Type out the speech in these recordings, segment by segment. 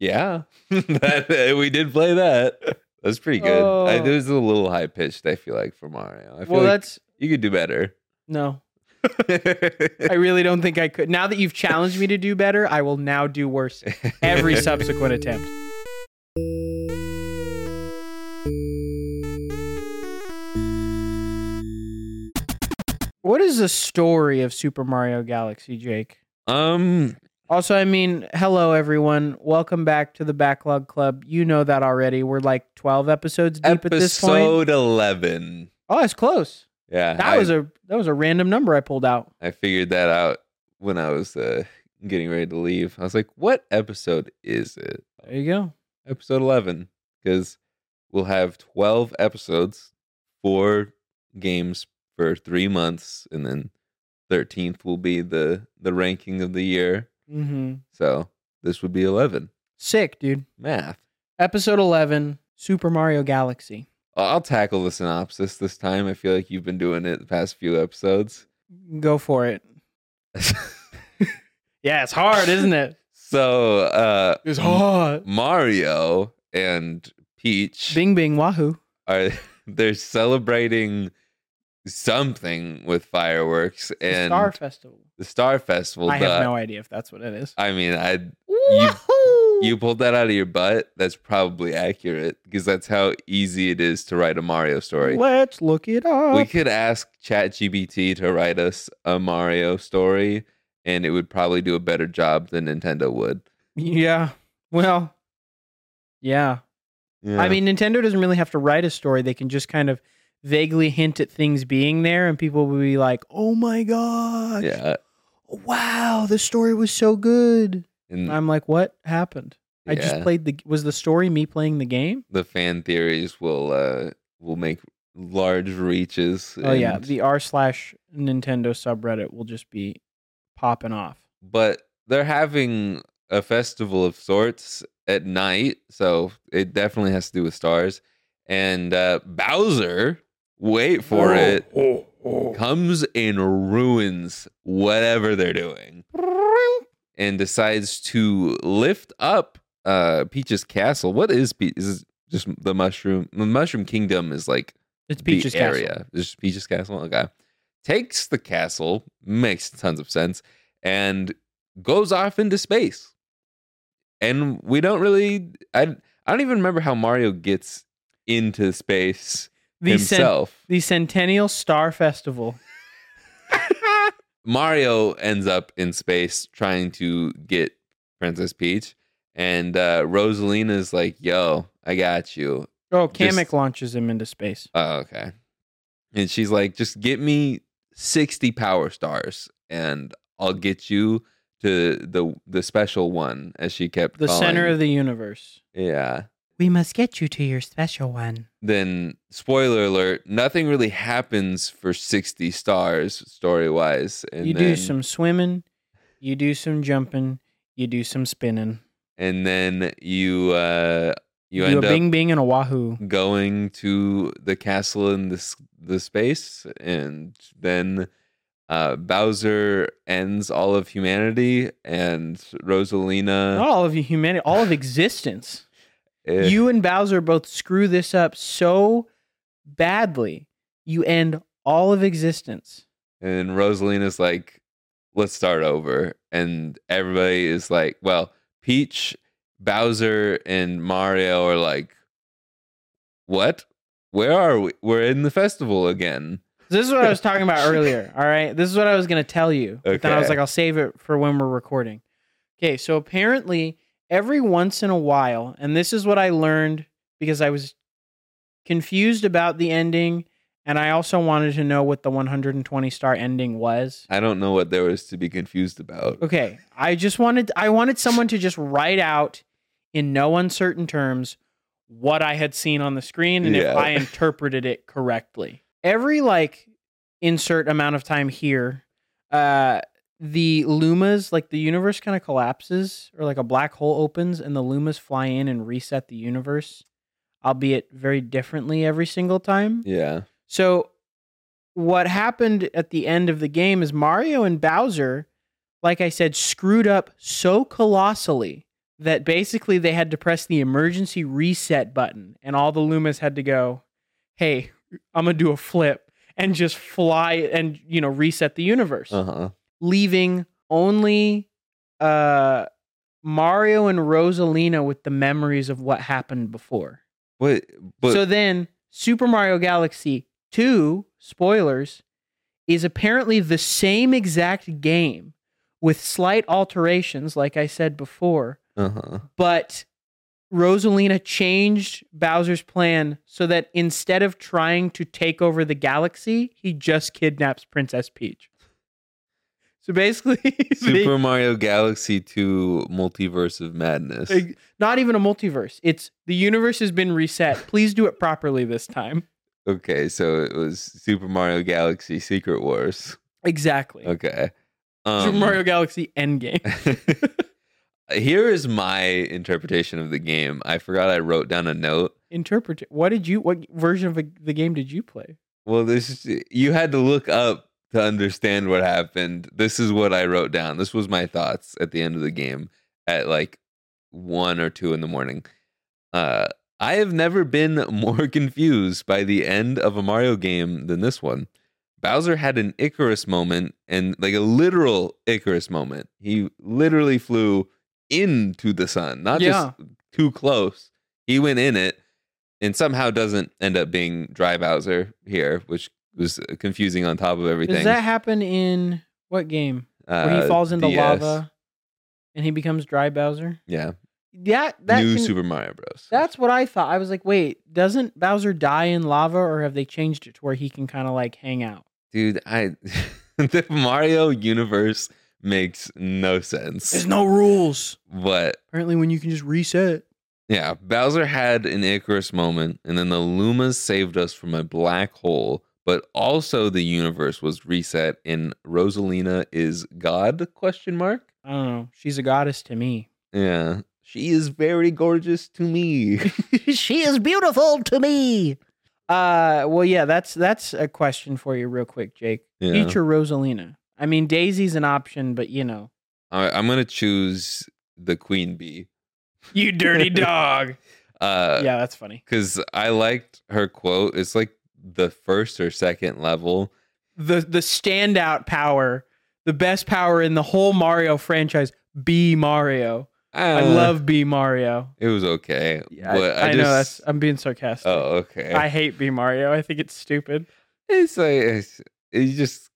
Yeah, that, we did play that. That's pretty good. I, Oh. it was a little high pitched. I feel like for Mario. I feel Well, like that's you could do better. no. I really don't think I could. Now that you've challenged me to do better, I will now do worse every subsequent attempt. What is the story of Super Mario Galaxy, Jake? um, Also, I mean, hello everyone. Welcome back to the Backlog Club. You know that already. We're like 12 episodes deep at this point. episode eleven. Oh, it's close. Yeah, That I, was a that was a random number I pulled out. I figured that out when I was uh, getting ready to leave. I was like, "What episode is it?" There you go. Episode eleven, because we'll have twelve episodes, four games for three months, and then thirteenth will be the the ranking of the year. Mm-hmm. So this would be eleven. Sick, dude. Math. Episode 11, Super Mario Galaxy. I'll I'll tackle the synopsis this time. I feel like you've been doing it the past few episodes. Go for it. Yeah, it's hard, isn't it? so uh It's hard. Mario and Peach Bing bing wahoo. are they're celebrating something with fireworks The and Star Festival. the Star Festival. I have no idea if that's what it is. I mean, I Wahoo! you pulled that out of your butt. That's probably accurate because that's how easy it is to write a Mario story. Let's look it up. We could ask ChatGPT to write us a Mario story, and it would probably do a better job than Nintendo would. yeah. Well, yeah. I mean, Nintendo doesn't really have to write a story. They can just kind of vaguely hint at things being there, and people will be like, "Oh my gosh! yeah, Wow, the story was so good." and I'm like, "What happened? I just yeah, played the. Was the story me playing the game? the fan theories will uh will make large reaches. Oh yeah, and- the r slash Nintendo subreddit will just be popping off. but they're having a festival of sorts at night, so it definitely has to do with stars. And uh, Bowser, wait for it, comes and ruins whatever they're doing, and decides to lift up uh, Peach's castle. What is Peach? Is just the mushroom? The Mushroom Kingdom is like It's Peach's the castle. area. Just Peach's castle. Okay. Takes the castle, makes tons of sense, and goes off into space. And we don't really I I don't even remember how Mario gets into space The, himself. the Centennial Star Festival. Mario ends up in space trying to get Princess Peach. And uh Rosalina's like, yo, I got you. Oh, Just- Kamek launches him into space. Oh, okay. And she's like, just get me 60 power stars and I'll get you to the the special one as she kept The center of the universe. Yeah. We must get you to your special one. Then spoiler alert, nothing really happens for 60 stars story wise. And you then, do some swimming, you do some jumping, you do some spinning. and then you uh you, You, do end a up bing bing and a wahoo. going to the castle in this the space and then uh, Bowser ends all of humanity and Rosalina Not all of you humanity, all of existence. Eh, you and Bowser both screw this up so badly. You end all of existence. and Rosalina's like let's start over and everybody is like well Peach Bowser and Mario are like what where are we we're in the festival again This is what I was talking about earlier. All right. This is what I was going to tell you. But then I was like, I'll save it for when we're recording. Okay. So apparently, every once in a while, and this is what I learned because I was confused about the ending. And I also wanted to know what the 120 star ending was. I don't know what there was to be confused about Okay. I just wanted I wanted someone to just write out in no uncertain terms what I had seen on the screen and Yeah. if I interpreted it correctly. Every like insert amount of time here, uh the lumas, like the universe kind of collapses or like a black hole opens and the lumas fly in and reset the universe, albeit very differently every single time. yeah So what happened at the end of the game is Mario and Bowser, like I said, screwed up so colossally that basically they had to press the emergency reset button and all the Lumas had to go, "Hey, I'm going to do a flip." And just fly and you know reset the universe, Uh huh. Leaving only uh Mario and Rosalina with the memories of what happened before. But but so then Super Mario Galaxy 2, spoilers, is apparently the same exact game with slight alterations, like I said before, uh huh. but Rosalina changed Bowser's plan so that instead of trying to take over the galaxy, he just kidnaps Princess Peach. So basically, they- Super Mario Galaxy 2 Multiverse of Madness. they- not even a multiverse. It's the universe has been reset. Please do it properly this time. Okay, so it was Super Mario Galaxy Secret Wars. Exactly. Okay. Um, Super Mario Galaxy Endgame. Here is my interpretation of the game. I forgot I wrote down a note. Interpret. What did you? What version of the game did you play? Well, this is, you had to look up to understand what happened. This is what I wrote down. This was my thoughts at the end of the game at like one or two in the morning. Uh, I have never been more confused by the end of a Mario game than this one. Bowser had an Icarus moment and like a literal Icarus moment. He literally flew into the sun, not Yeah. just too close. He went in it and somehow doesn't end up being Dry Bowser here, which was confusing on top of everything. Does that happen in what game? Where Uh, he falls into DS. lava and he becomes Dry Bowser. Yeah, Yeah, that new can- Super Mario Bros. That's what I thought. I was like, wait, doesn't Bowser die in lava, or have they changed it to where he can kind of like hang out? Dude, I the Mario universe makes no sense. There's no rules. But Apparently, when you can just reset. yeah, Bowser had an Icarus moment, and then the Lumas saved us from a black hole. But also, the universe was reset, and Rosalina is God? Question mark. I don't know. She's a goddess to me. Yeah, she is very gorgeous to me. she is beautiful to me. Uh, well, yeah, that's that's a question for you, real quick, Jake. Yeah. Peach or Rosalina? I mean, Daisy's an option, but you know, All right, I'm gonna choose the Queen Bee. you dirty dog. Uh, yeah, that's funny. because I liked her quote. It's like the first or second level. The the standout power, the best power in the whole Mario franchise. Bee Mario. I Uh, love Bee Mario. it was okay, Yeah, but I, I, I just know that's. I'm being sarcastic. oh okay. I hate Bee Mario. I think it's stupid. it's like it's, you just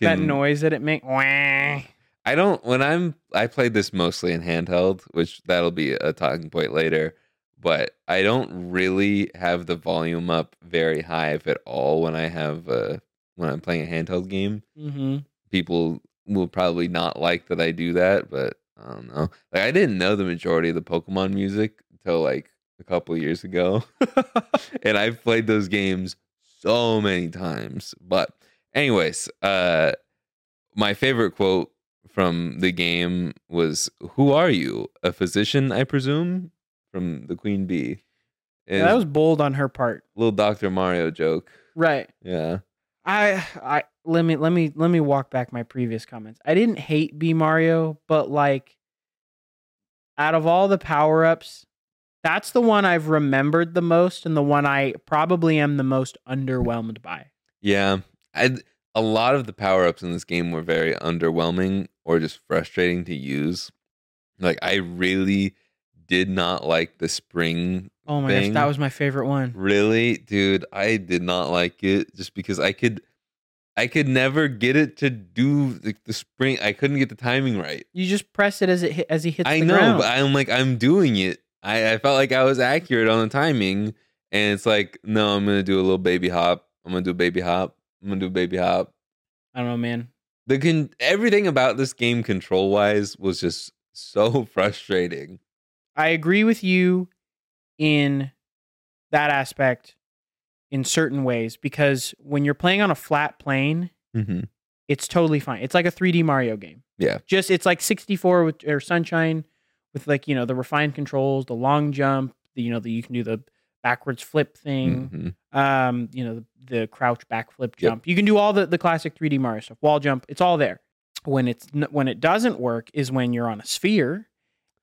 that noise that it makes. I don't when I'm I played this mostly in handheld, which that'll be a talking point later. But I don't really have the volume up very high, if at all, when I have uh when I'm playing a handheld game. Mm-hmm. people will probably not like that I do that, but I don't know. Like I didn't know the majority of the Pokemon music until like a couple years ago. and I've played those games so many times. But anyways, uh my favorite quote from the game was who are you? A physician, I presume? From the Queen Bee. Yeah, that was bold on her part. little Dr. Mario joke. Right. Yeah. I I let me let me let me walk back my previous comments. I didn't hate Bee Mario, but like out of all the power-ups, that's the one I've remembered the most and the one I probably am the most underwhelmed by. Yeah, I a lot of the power ups in this game were very underwhelming or just frustrating to use. Like I really did not like the spring. Oh my thing. gosh, that was my favorite one. Really, dude, I did not like it just because I could, I could never get it to do the, the spring. I couldn't get the timing right. You just press it as it hit, as he hits I the know, ground. but I'm like I'm doing it. I, I felt like I was accurate on the timing, and it's like no, I'm gonna do a little baby hop. I'm gonna do a baby hop. I'm gonna do a baby hop. I don't know, man. the con- everything about this game control wise was just so frustrating. I agree with you in that aspect in certain ways because when you're playing on a flat plane, Mm-hmm. it's totally fine. It's like a 3D Mario game. Yeah. Just it's like 64 with or Sunshine with like, you know, the refined controls, the long jump, the you know, the you can do the backwards flip thing, Mhm. um, you know, the, the crouch backflip jump. You can do all the the classic 3D Mario stuff. Wall jump, it's all there. When it's when it doesn't work is when you're on a sphere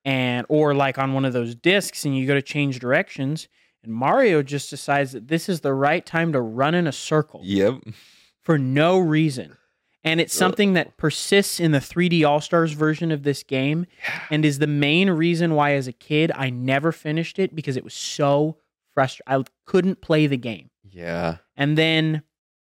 and or like on one of those discs and you go to change directions and Mario just decides that this is the right time to run in a circle Yep. for no reason. And it's something that persists in the 3D All Stars version of this game and is the main reason why, as a kid, I never finished it because it was so frustrating. I couldn't play the game. Yeah. And then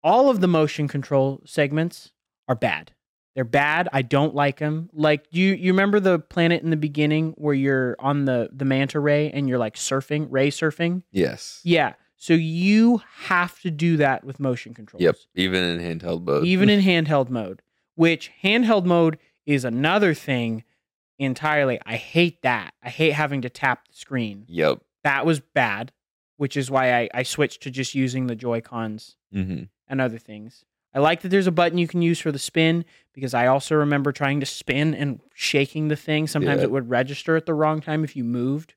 all of the motion control segments are bad. They're bad. I don't like them. Like you, you remember the planet in the beginning where you're on the the manta ray and you're like surfing, ray surfing. Yes. Yeah. So you have to do that with motion controls. Yep. Even in handheld mode. Even in handheld mode, which handheld mode is another thing entirely. I hate that. I hate having to tap the screen. Yep. That was bad, which is why I, I switched to just using the Joy Cons hmm and other things. I like that there's a button you can use for the spin because I also remember trying to spin and shaking the thing. Sometimes Yeah. it would register at the wrong time if you moved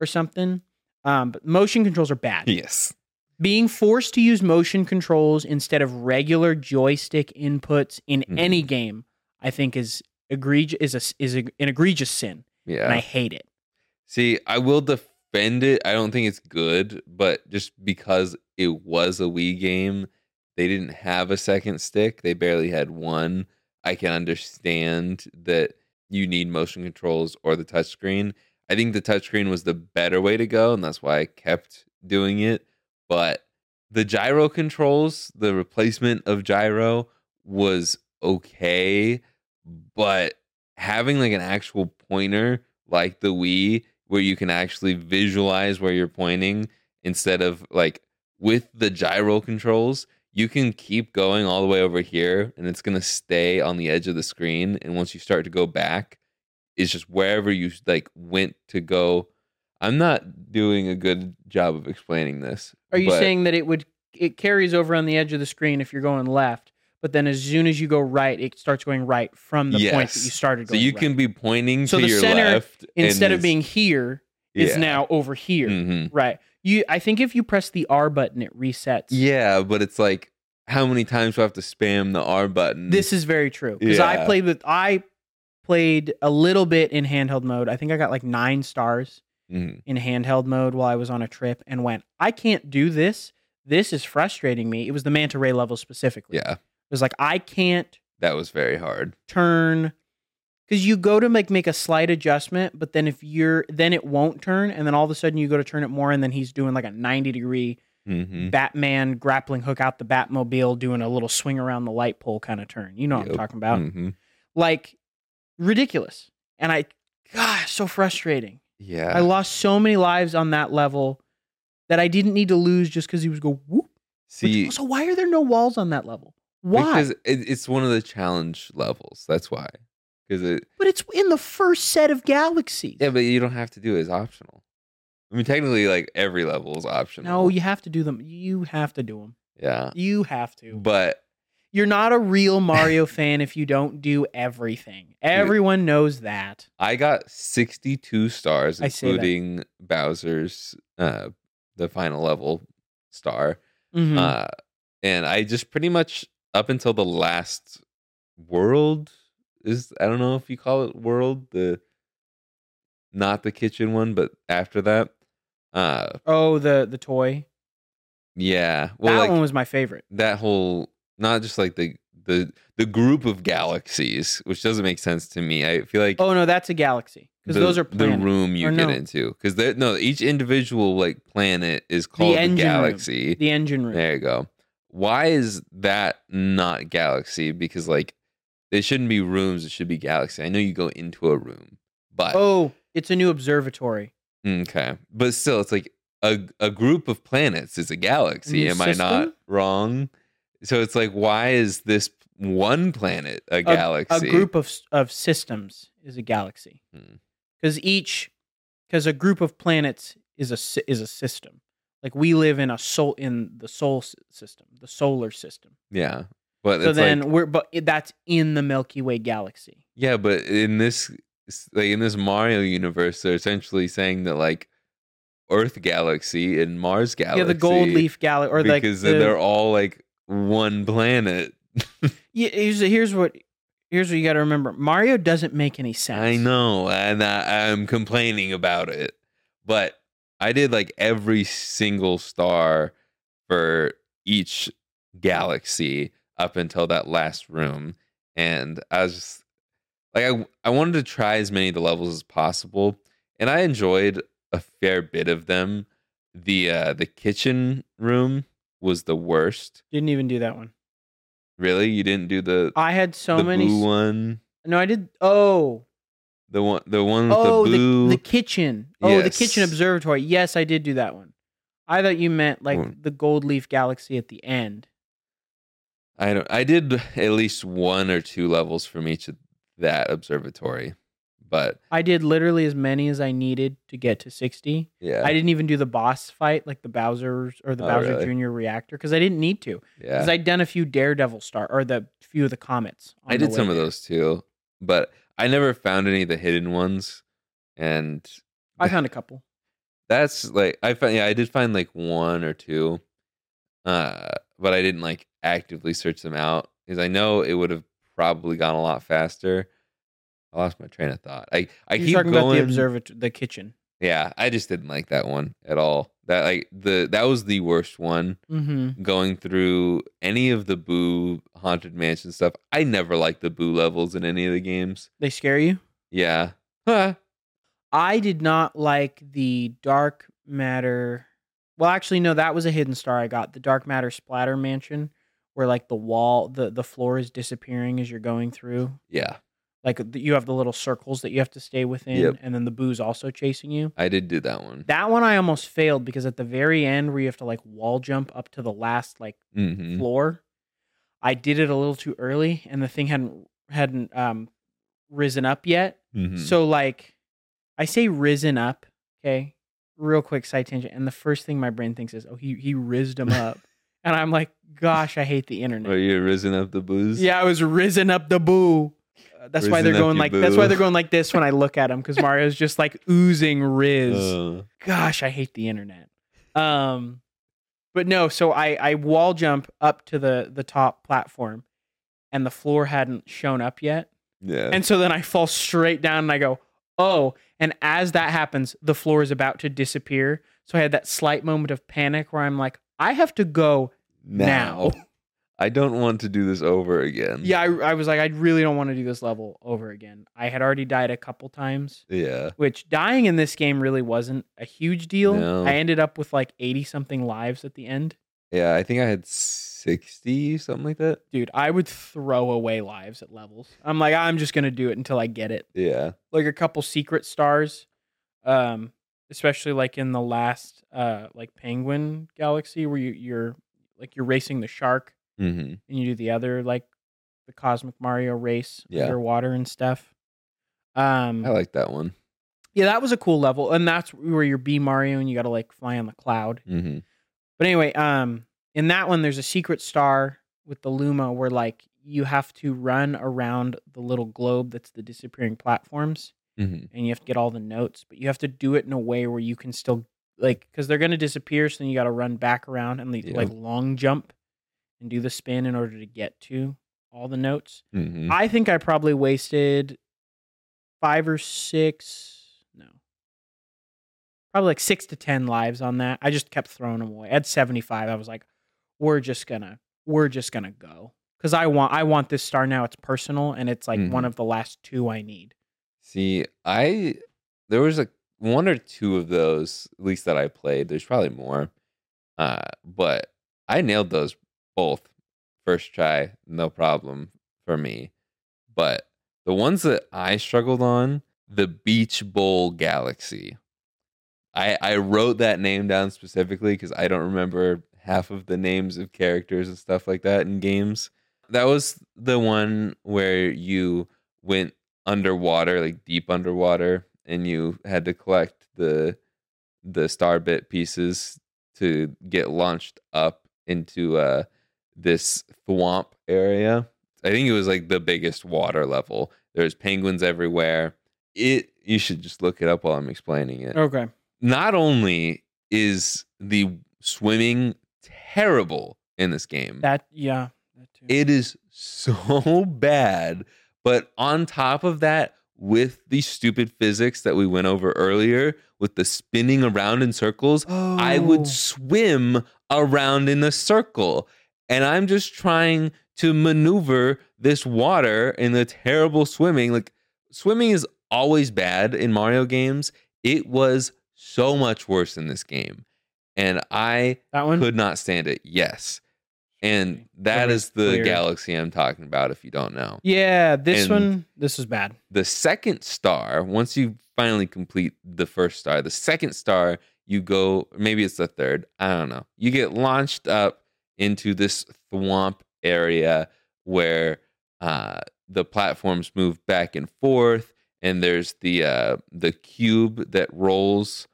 or something. Um, but motion controls are bad. Yes. Being forced to use motion controls instead of regular joystick inputs in Mhm. any game, I think is egregious is a, is a, an egregious sin, Yeah. and I hate it. See, I will defend it. I don't think it's good, but just because it was a Wii game, they didn't have a second stick. They barely had one. I can understand that you need motion controls or the touchscreen. I think the touchscreen was the better way to go, and that's why I kept doing it. But the gyro controls, the replacement of gyro was okay, but having like an actual pointer like the Wii where you can actually visualize where you're pointing instead of like with the gyro controls, you can keep going all the way over here and it's going to stay on the edge of the screen and once you start to go back, it's just wherever you like went to go. I'm not doing a good job of explaining this. Are you but- saying that it would it carries over on the edge of the screen if you're going left, but then as soon as you go right, it starts going right from the point that you started so you right. can be pointing So to the your center, left instead of being here is yeah. now over here. Mhm. Right. You I think if you press the R button it resets. Yeah, but it's like how many times do I have to spam the R button? This is very true because I played with I played a little bit in handheld mode. I think I got like 9 stars Mhm. in handheld mode while I was on a trip and went, I can't do this. This is frustrating me. It was the manta ray level specifically. yeah, It was like I can't that was very hard. turn because you go to make make a slight adjustment, but then if you're then it won't turn, and then all of a sudden you go to turn it more, and then he's doing like a ninety degree hmm Batman grappling hook out the Batmobile, doing a little swing around the light pole kind of turn. You know what I'm talking about? hmm Like ridiculous, and I, gosh, so frustrating. Yeah, I lost so many lives on that level that I didn't need to lose just because he was go whoop. See so why are there no walls on that level? Why? because it's one of the challenge levels. That's why. Because it, but it's in the first set of galaxies. yeah, but you don't have to do it as optional. I mean, technically, like every level is optional. No, you have to do them. You have to do them. yeah, You have to. but You're not a real Mario fan if you don't do everything. Everyone knows that. I got 62 stars, I say that. including Bowser's uh the final level star. Mhm. Uh and I just pretty much up until the last world is I don't know if you call it world, the not the kitchen one, but after that. Uh oh, the the toy. yeah. Well that like one was my favorite. that whole not just like the the the group of galaxies, which doesn't make sense to me. I feel like Oh no, that's a galaxy because those are the room you Or get no. into because no each individual like planet is called the, room. galaxy the engine room. there you go why is that not galaxy because like they shouldn't be rooms it should be galaxy i know you go into a room but Oh, it's a new observatory. okay but still it's like a, a group of planets is a galaxy new am i not wrong so it's like why is this one planet a A- galaxy A, group of of systems is a galaxy. Hmm. Because each, because a group of planets is a is a system. Like we live in a soul in the soul system, the solar system. yeah but So then like we're but that's in the Milky Way galaxy. Yeah, but in this like in this Mario universe, they're essentially saying that like Earth Galaxy and Mars Galaxy. yeah, the Gold Leaf Galaxy, or like because the, they're all like one planet. Yeah, here's, here's what here's what you got to remember: Mario doesn't make any sense. I know, and I, I'm complaining about it, but I did like every single star for each galaxy up until that last room, and I was just like, I I wanted to try as many of the levels as possible, and I enjoyed a fair bit of them. The uh the kitchen room was the worst. Didn't even do that one. Really, you didn't do the I had so the many. s- one, No, I did. Oh, the one the one with oh, the the, the kitchen. Oh, the kitchen observatory. Yes, I did do that one. I thought you meant like the Gold Leaf Galaxy at the end. I don't. I did at least one or two levels from each of that observatory, but I did literally as many as I needed to get to 60. yeah, I didn't even do the boss fight, like the Bowser's or the Oh, Bowser really? Jr. reactor, because I didn't need to. yeah. Because I'd done a few Daredevil star or the few of the comets. on I did some of those too, but I never found any of the hidden ones, and I found a couple. that's like I found. Yeah, I did find like one or two, uh, but I didn't like actively search them out because I know it would have probably gone a lot faster. I lost my train of thought. I I You're keep talking going. about the observatory, the kitchen. Yeah, I just didn't like that one at all. That like the that was the worst one. Mm-hmm. Going through any of the Boo haunted mansion stuff, I never liked the Boo levels in any of the games. They scare you. Yeah, Huh. I did not like the dark matter. Well, actually, no, that was a hidden star I got. The dark matter splatter mansion, where like the wall, the the floor is disappearing as you're going through. yeah. Like you have the little circles that you have to stay within, Yep. and then the boo's also chasing you. I did do that one. That one I almost failed because at the very end, where you have to like wall jump up to the last like hmm floor, I did it a little too early, and the thing hadn't hadn't um risen up yet. hmm So like I say risen up, okay? Real quick side tangent. And the first thing my brain thinks is, oh, he he rizzed him up. and I'm like, gosh, I hate the internet. Are you risen up the boos? Yeah, I was risen up the boo. Uh, that's why they're going like that's why they're going like this when I look at them because Mario's just like oozing riz. Uh, Gosh, I hate the internet. Um, but no, so I I wall jump up to the the top platform, and the floor hadn't shown up yet. yeah. And so then I fall straight down and I go, oh. And as that happens, the floor is about to disappear. So I had that slight moment of panic where I'm like, I have to go. now. I don't want to do this over again. Yeah, I, I was like, I really don't want to do this level over again. I had already died a couple times, Yeah. which dying in this game really wasn't a huge deal. No. I ended up with like 80 something lives at the end. Yeah. I think I had 60, something like that. Dude, I would throw away lives at levels. I'm like, I'm just going to do it until I get it. Yeah. like a couple secret stars um especially like in the last uh like penguin galaxy where you you're like you're racing the shark hmm and you do the other like the cosmic mario race Yeah. underwater and stuff. Um I like that one. yeah that was a cool level and that's where you're bee mario and you gotta like fly on the cloud. Hmm but anyway um in that one there's a secret star with the luma where like you have to run around the little globe that's the disappearing platforms hmm and you have to get all the notes, but you have to do it in a way where you can still like because they're gonna disappear, so then you got to run back around and like, Yeah. like long jump and do the spin in order to get to all the notes. hmm I think I probably wasted five or six, no, probably like six to ten lives on that. I just kept throwing them away. At seventy five, I was like, we're just gonna we're just gonna go because I want I want this star now. It's personal and it's like Mhm. one of the last two I need. See, I there was like one or two of those at least that I played. There's probably more, uh, but I nailed those both first try, no problem for me. But the ones that I struggled on, the Beach Bowl Galaxy. I I wrote that name down specifically because I don't remember half of the names of characters and stuff like that in games. That was the one where you went underwater, like deep underwater, and you had to collect the the star bit pieces to get launched up into uh this thwomp area. I think it was like the biggest water level. There's penguins everywhere. It you should just look it up while I'm explaining it. Okay. Not only is the swimming terrible in this game, That yeah. That too. it is so bad, But on top of that, with the stupid physics that we went over earlier, with the spinning around in circles, I Oh. would swim around in a circle. And I'm just trying to maneuver this water in the terrible swimming. Like, swimming is always bad in Mario games. It was so much worse in this game. And I that one. could not stand it. Yes. And that is the clear. galaxy I'm talking about if you don't know. Yeah, this And- one. This is bad. The second star, once you finally complete the first star, the second star, you go, maybe it's the third, I don't know. You get launched up into this thwomp area where uh, the platforms move back and forth, and there's the uh, the cube that rolls,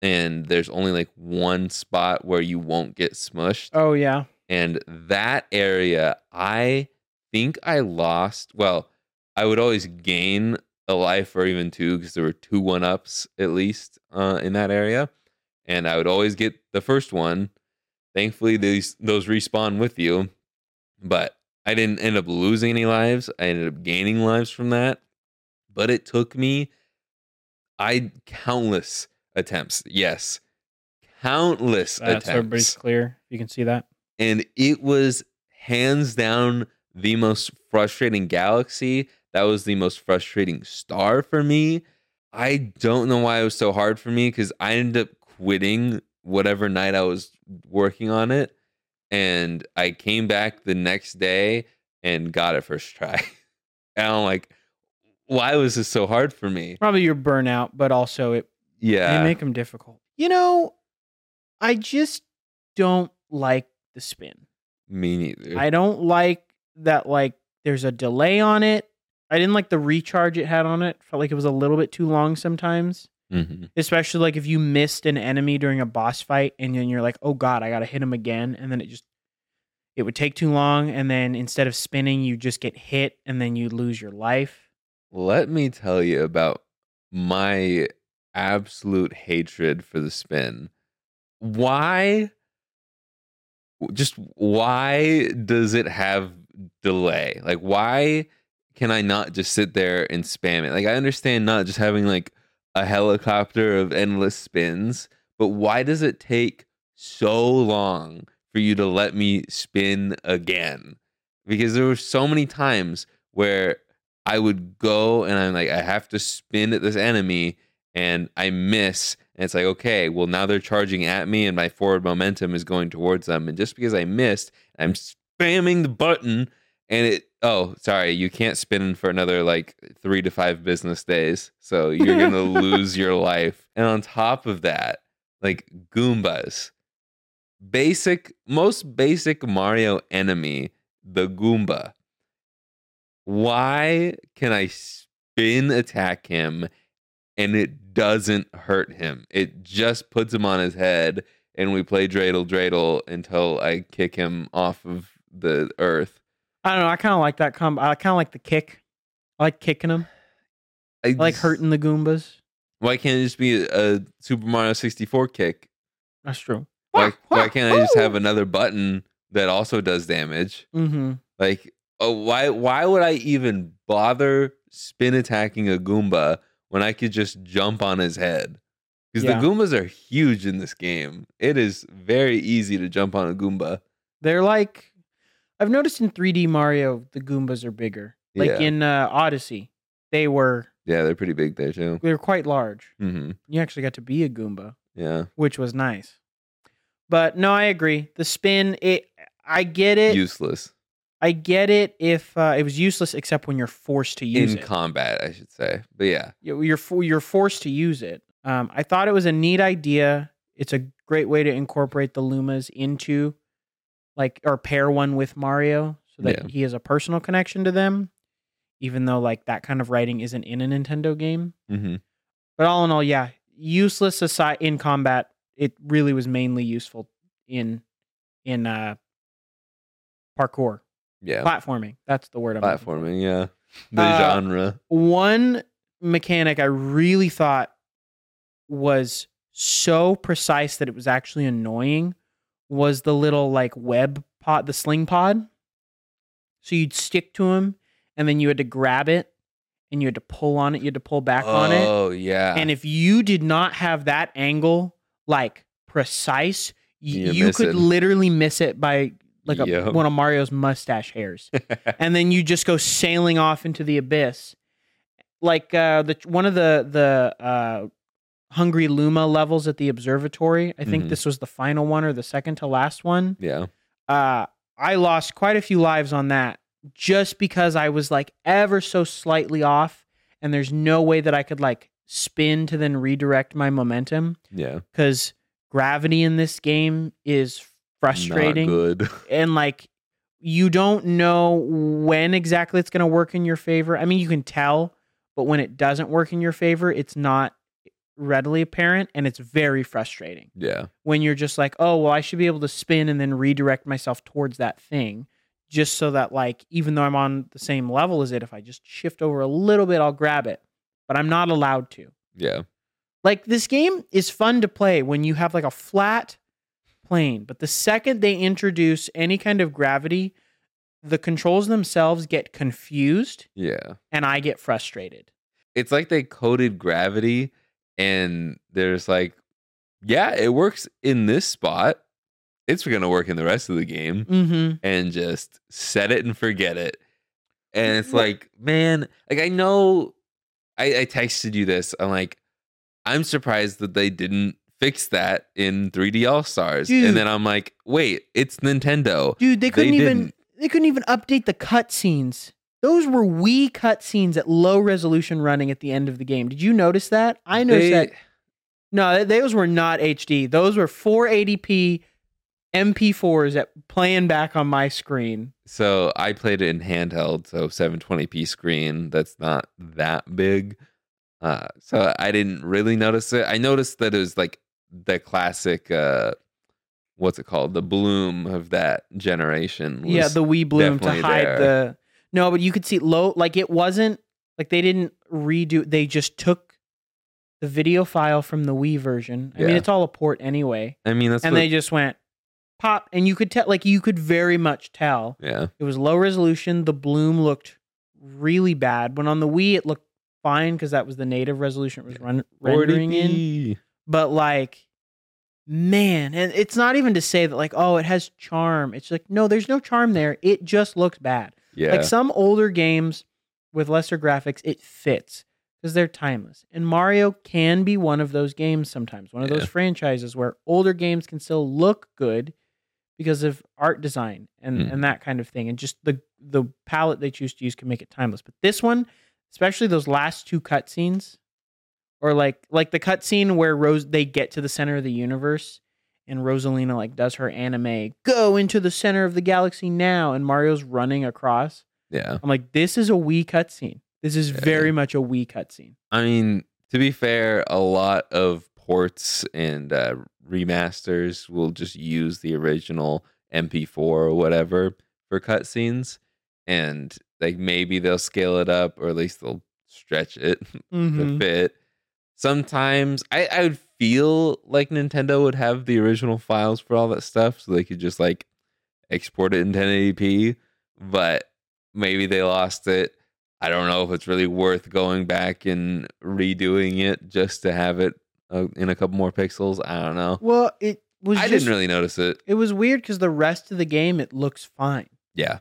and there's only like one spot where you won't get smushed. Oh yeah. And that area, I think I lost. Well, I would always gain a life or even two because there were two one ups at least uh, in that area. And I would always get the first one. Thankfully, these those respawn with you. But I didn't end up losing any lives. I ended up gaining lives from that. But it took me I countless attempts. Yes. Countless That's everybody's clear. You can see that. And it was hands down the most frustrating galaxy. That was the most frustrating star for me. I don't know why it was so hard for me because I ended up quitting whatever night I was working on it. And I came back the next day and got it first try. and I'm like, why was this so hard for me? Probably your burnout, but also it Yeah. they make them difficult. You know, I just don't like the spin. me neither. I don't like that. Like, there's a delay on it. I didn't like the recharge it had on it. Felt like it was a little bit too long sometimes. Mhm. Especially like if you missed an enemy during a boss fight and then you're like, oh god, I gotta hit him again, and then it just it would take too long, and then instead of spinning, you just get hit, and then you lose your life. Let me tell you about my absolute hatred for the spin. Why? Just why does it have delay? Like, why can I not just sit there and spam it? Like, I understand not just having like a helicopter of endless spins, but why does it take so long for you to let me spin again? Because there were so many times where I would go and I'm like, I have to spin at this enemy and I miss. And it's like, okay, well, now they're charging at me and my forward momentum is going towards them. And just because I missed, I'm spamming the button and it, oh, sorry, you can't spin for another like three to five business days. So you're going to lose your life. And on top of that, like Goombas, basic, most basic Mario enemy, the Goomba why can I spin attack him and it doesn't hurt him? It just puts him on his head and we play dreidel dreidel until I kick him off of the earth. I don't know. I kind of like that combo. I kind of like the kick. I like kicking him. I I like just- hurting the Goombas. Why can't it just be a, a Super Mario 64 kick? That's true. Why, why can't I just have another button that also does damage? Mm-hmm. Like, oh, why why would I even bother spin attacking a Goomba when I could just jump on his head? Because Yeah. the Goombas are huge in this game. It is very easy to jump on a Goomba. They're like, I've noticed in 3D Mario, the Goombas are bigger. Like Yeah. in uh, Odyssey, they were Yeah, they're pretty big there too. they were quite large. hmm You actually got to be a Goomba, Yeah, which was nice. But no, I agree. The spin, it, I get it. useless I get it if uh, it was useless, except when you're forced to use it. in it. combat, I should say. But yeah, You- you're you're forced to use it. Um, I thought it was a neat idea. It's a great way to incorporate the Lumas into, like, or pair one with Mario, so that Yeah. he has a personal connection to them. Even though like that kind of writing isn't in a Nintendo game, hmm but all in all, yeah, useless aside in combat. It really was mainly useful in in uh parkour yeah, platforming. That's the word I'm platforming. Yeah, the Uh, genre. one mechanic I really thought was so precise that it was actually annoying was the little like web pod, the sling pod. So you'd stick to him and then you had to grab it and you had to pull on it, you had to pull back on it. Oh yeah. And if you did not have that angle like precise, you could literally miss it by like a, Yep. one of Mario's mustache hairs. and then you just go sailing off into the abyss. Like uh the one of the the uh Hungry Luma levels at the observatory. I think Mhm. this was the final one or the second to last one. yeah. Uh I lost quite a few lives on that just because I was like ever so slightly off and there's no way that I could like spin to then redirect my momentum Yeah. cuz gravity in this game is frustrating Not good. and like you don't know when exactly it's going to work in your favor. I mean, you can tell, but when it doesn't work in your favor, it's not readily apparent and it's very frustrating. yeah. When you're just like, "Oh, well, I should be able to spin and then redirect myself towards that thing." Just so that like even though I'm on the same level as it, if I just shift over a little bit, I'll grab it. But I'm not allowed to. Yeah. Like this game is fun to play when you have like a flat plane, but the second they introduce any kind of gravity, the controls themselves get confused Yeah. and I get frustrated. It's like they coded gravity and there's like, yeah, it works in this spot. It's gonna work in the rest of the game. Mm-hmm. and just set it and forget it. And it's like, man, like I know I, I texted you this. I'm like, I'm surprised that they didn't fix that in 3D All Stars. And then I'm like, wait, it's Nintendo. Dude, they couldn't even didn't. they couldn't even update the cutscenes. Those were Wii cutscenes at low resolution running at the end of the game. Did you notice that? I noticed They- that. No, th- those were not HD. Those were 480p MP4s that playing back on my screen. So I played it in handheld, so 720p screen. That's not that big. Uh, so I didn't really notice it. I noticed that it was like the classic, uh, what's it called? The bloom of that generation. yeah, the Wii Bloom to hide there. the. No, but you could see low. Like it wasn't like they didn't redo. They just took the video file from the Wii version. I mean, it's all a port anyway, I mean, that's and what, they just went pop, and you could tell. Like you could very much tell yeah, it was low resolution. The bloom looked really bad. When on the Wii, it looked fine because that was the native resolution it was run, rendering in. 40p. but like man and it's not even to say that like oh it has charm it's like no there's no charm there it just looks bad Yeah, like some older games with lesser graphics it fits because they're timeless and mario can be one of those games sometimes one of Yeah. those franchises where older games can still look good because of art design and Mhm. and that kind of thing and just the the palette they choose to use can make it timeless but this one especially those last two cutscenes or like like the cutscene where Rose they get to the center of the universe and Rosalina like does her anime go into the center of the galaxy now and Mario's running across. yeah. I'm like this is a Wii cutscene. This is Yeah. very much a Wii cutscene. I mean, to be fair, a lot of ports and uh, remasters will just use the original MP4 or whatever for cutscenes, and like maybe they'll scale it up or at least they'll stretch it Mm-hmm. to fit. Sometimes I, I would feel like Nintendo would have the original files for all that stuff, so they could just like export it in 1080p. But maybe they lost it. I don't know if it's really worth going back and redoing it just to have it uh, in a couple more pixels. I don't know. Well, it was I just, didn't really notice it. it was weird because the rest of the game it looks fine. Yeah,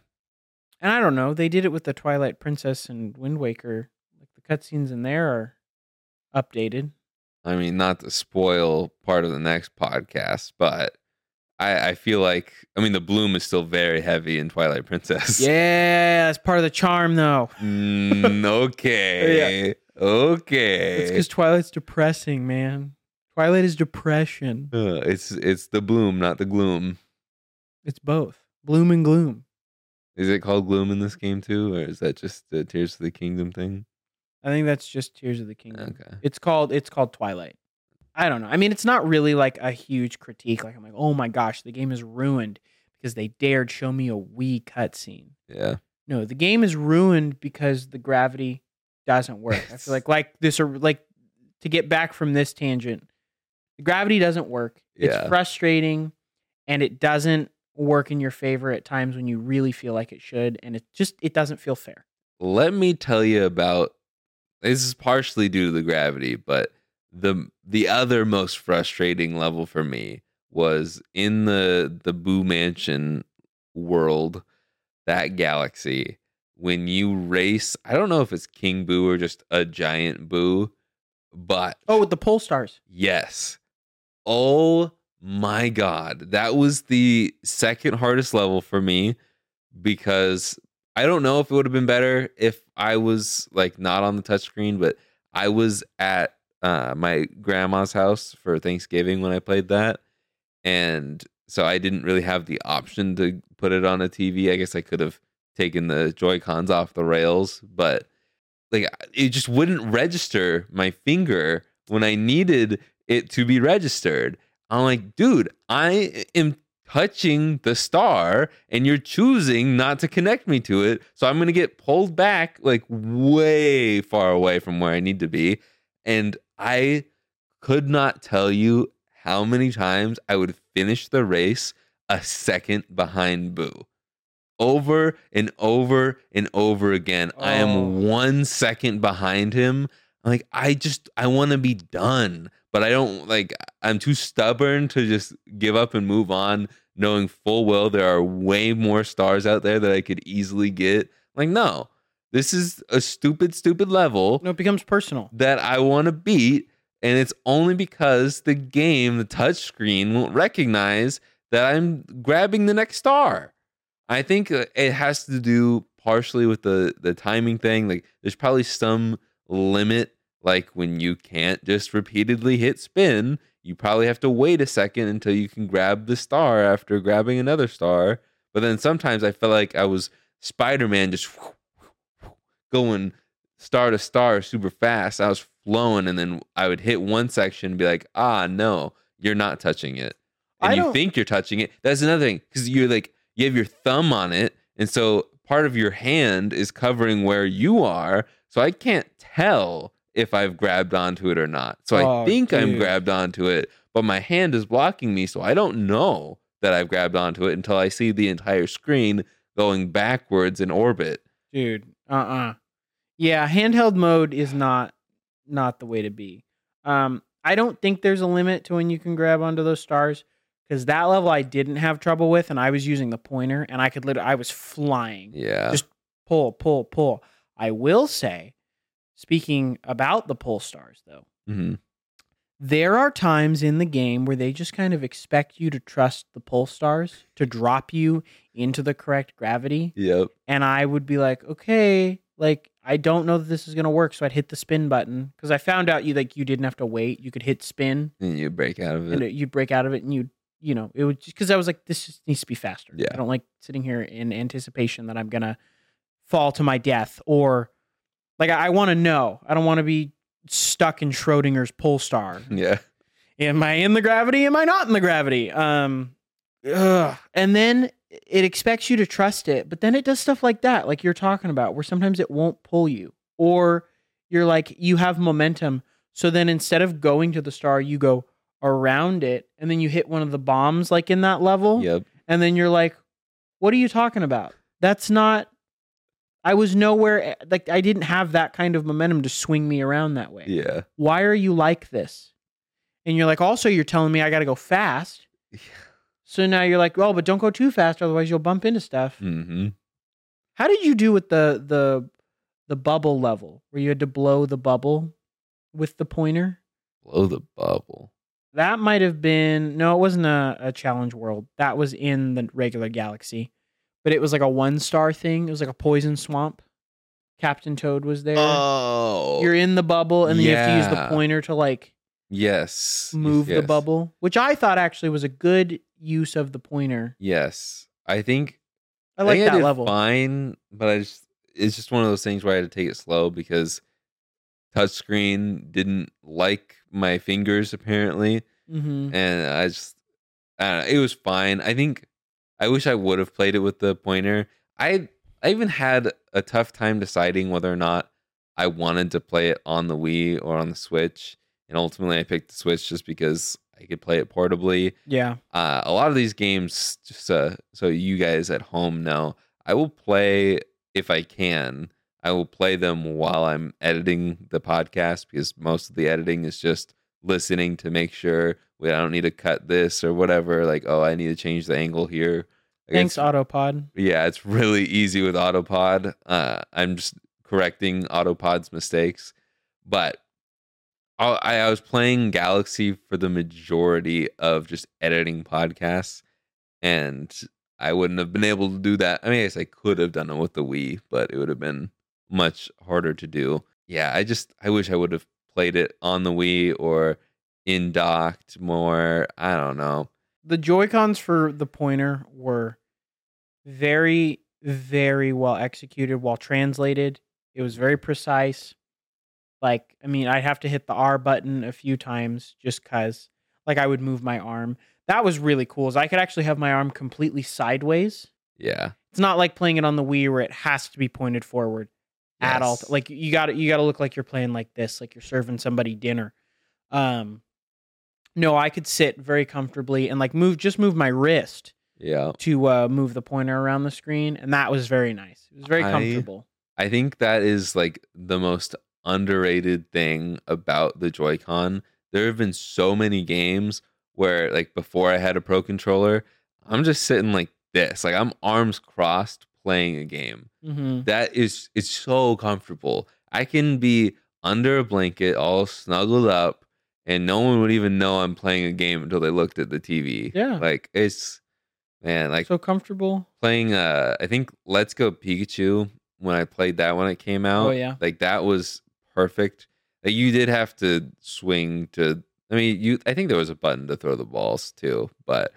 And I don't know, they did it with the Twilight Princess and Wind Waker. Like the cutscenes in there are updated. I mean, not to spoil part of the next podcast, but I, I feel like I mean the bloom is still very heavy in Twilight Princess. Yeah, that's part of the charm though. Mm, okay. It's Okay. because Twilight's depressing, man. Twilight is depression. Uh, it's it's the bloom, not the gloom. It's both bloom and gloom. Is it called gloom in this game too, or is that just the Tears of the Kingdom thing? I think that's just Tears of the Kingdom. Okay. It's called it's called Twilight. I don't know. I mean, it's not really like a huge critique. Like I'm like, oh my gosh, the game is ruined because they dared show me a Wii cutscene. Yeah. No, the game is ruined because the gravity doesn't work. I feel like like this or like to get back from this tangent, the gravity doesn't work. It's Yeah. frustrating and it doesn't work in your favor at times when you really feel like it should and it just it doesn't feel fair. let me tell you about this is partially due to the gravity, but the the other most frustrating level for me was in the the Boo Mansion world, that galaxy. When you race, I don't know if it's King Boo or just a giant Boo, but Oh, with the pull stars. Yes. Oh my god. That was the second hardest level for me because I don't know if it would have been better if I was like not on the touchscreen, but I was at uh, my grandma's house for Thanksgiving when I played that. And so I didn't really have the option to put it on a TV. I guess I could have taken the Joy Cons off the rails, but like it just wouldn't register my finger when I needed it to be registered. I'm like, dude, I am touching the star and you're choosing not to connect me to it. So I'm going to get pulled back like way far away from where I need to be. And I could not tell you how many times I would finish the race a second behind Boo. Over and over and over again. I Oh. am one second behind him. Like, I just, I want to be done, but I don't like, I'm too stubborn to just give up and move on, knowing full well there are way more stars out there that I could easily get. Like, no, this is a stupid, stupid level No, it becomes personal. that I want to beat, and it's only because the game, the touchscreen, won't recognize that I'm grabbing the next star. I think uh, it has to do partially with the the timing thing. Like, there's probably some limit, like when you can't just repeatedly hit spin. You probably have to wait a second until you can grab the star after grabbing another star. But then sometimes I felt like I was Spider Man just going star to star super fast. I was flowing, and then I would hit one section and be like, ah, no, you're not touching it. And I you don't- think you're touching it. That's another thing because you're like, you have your thumb on it. And so part of your hand is covering where you are. So I can't tell if I've grabbed onto it or not. So I Oh, think I'm grabbed onto it, but my hand is blocking me. So I don't know that I've grabbed onto it until I see the entire screen going backwards in orbit. dude uh-uh yeah handheld mode is not not the way to be um i don't think there's a limit to when you can grab onto those stars because that level i didn't have trouble with and i was using the pointer and i could literally i was flying Yeah. Just- pull pull pull i will say speaking about the pull stars though hmm there are times in the game where they just kind of expect you to trust the pull stars to drop you into the correct gravity Yep. and I would be like, okay, like I don't know that this is gonna work, so I'd hit the spin button because I found out you like you didn't have to wait; you could hit spin And you break out of and it. it, you'd break out of it, and you you know it would just because I was like, this just needs to be faster. Yeah. I don't like sitting here in anticipation that I'm gonna fall to my death or like I, I want to know. I don't want to be stuck in Schrodinger's pull star. Yeah. Am I in the gravity? Am I not in the gravity? Um, ugh. and then it expects you to trust it, but then it does stuff like that, like you're talking about, where sometimes it won't pull you, or you're like you have momentum, so then instead of going to the star, you go around it, and then you hit one of the bombs, like in that level, Yep. and then you're like, "What are you talking about? That's not." I was nowhere like I didn't have that kind of momentum to swing me around that way Yeah. why are you like this? And you're like, also, you're telling me I got to go fast. So now you're like, well, but don't go too fast, otherwise you'll bump into stuff. Mm-hmm. How did you do with the the the bubble level where you had to blow the bubble with the pointer? Blow the bubble. That might have been no, it wasn't a, a challenge world. That was in the regular galaxy, but it was like a one star thing. It was like a poison swamp. Captain Toad was there. Oh. You're in the bubble, and then you have to use the pointer to like yes. move the bubble, which I thought actually was a good use of the pointer. Yes. I think I like think that did level. Fine, but I just it's just one of those things where I had to take it slow because touchscreen didn't like my fingers apparently, hmm and I just I don't know, it was fine. I think I wish I would have played it with the pointer. I I even had a tough time deciding whether or not I wanted to play it on the Wii or on the Switch, and ultimately I picked the Switch just because I could play it portably Yeah. uh, a lot of these games just uh, so you guys at home know i will play if i can I will play them while I'm editing the podcast because most of the editing is just listening to make sure we I don't need to cut this or whatever. Like, oh, I need to change the angle here. Like, Thanks, Autopod. yeah, it's really easy with Autopod. Uh, I'm just correcting Autopod's mistakes, but I, I was playing Galaxy for the majority of just editing podcasts, and I wouldn't have been able to do that. I mean, I guess I could have done it with the Wii, but it would have been much harder to do. Yeah, I just I wish I would have played it on the Wii or in docked more. I don't know. The Joy Cons for the pointer were very, very well executed, well translated. It was very precise. Like, I mean, I'd have to hit the R button a few times just because, like, I would move my arm. That was really cool. Is I could actually have my arm completely sideways. Yeah, It's not like playing it on the Wii where it has to be pointed forward at all. Like you got you got to look like you're playing like this, like you're serving somebody dinner. Um, no, I could sit very comfortably and like move, just move my wrist yeah. to uh, move the pointer around the screen, and that was very nice. It was very I- comfortable. I think that is like the most underrated thing about the Joy-Con. There have been so many games where like before I had a pro controller, I'm just sitting like this. Like I'm arms crossed playing a game. hmm That is it's so comfortable. I can be under a blanket all snuggled up and no one would even know I'm playing a game until they looked at the TV. Yeah. Like it's man, like so comfortable. playing uh I think Let's Go Pikachu when I played that when it came out. Oh yeah, Like that was perfect. Like you did have to swing to I mean you I think there was a button to throw the balls too, but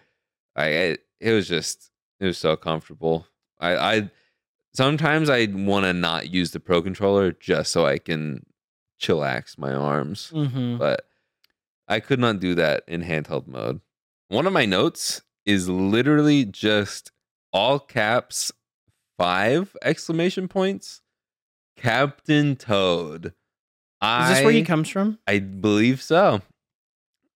I it, it was just it was so comfortable. I I sometimes I want to not use the pro controller just so I can chillax my arms, hmm but I could not do that in handheld mode. One of my notes is literally just all caps five exclamation points. Captain Toad. Is this where he comes from? I believe so.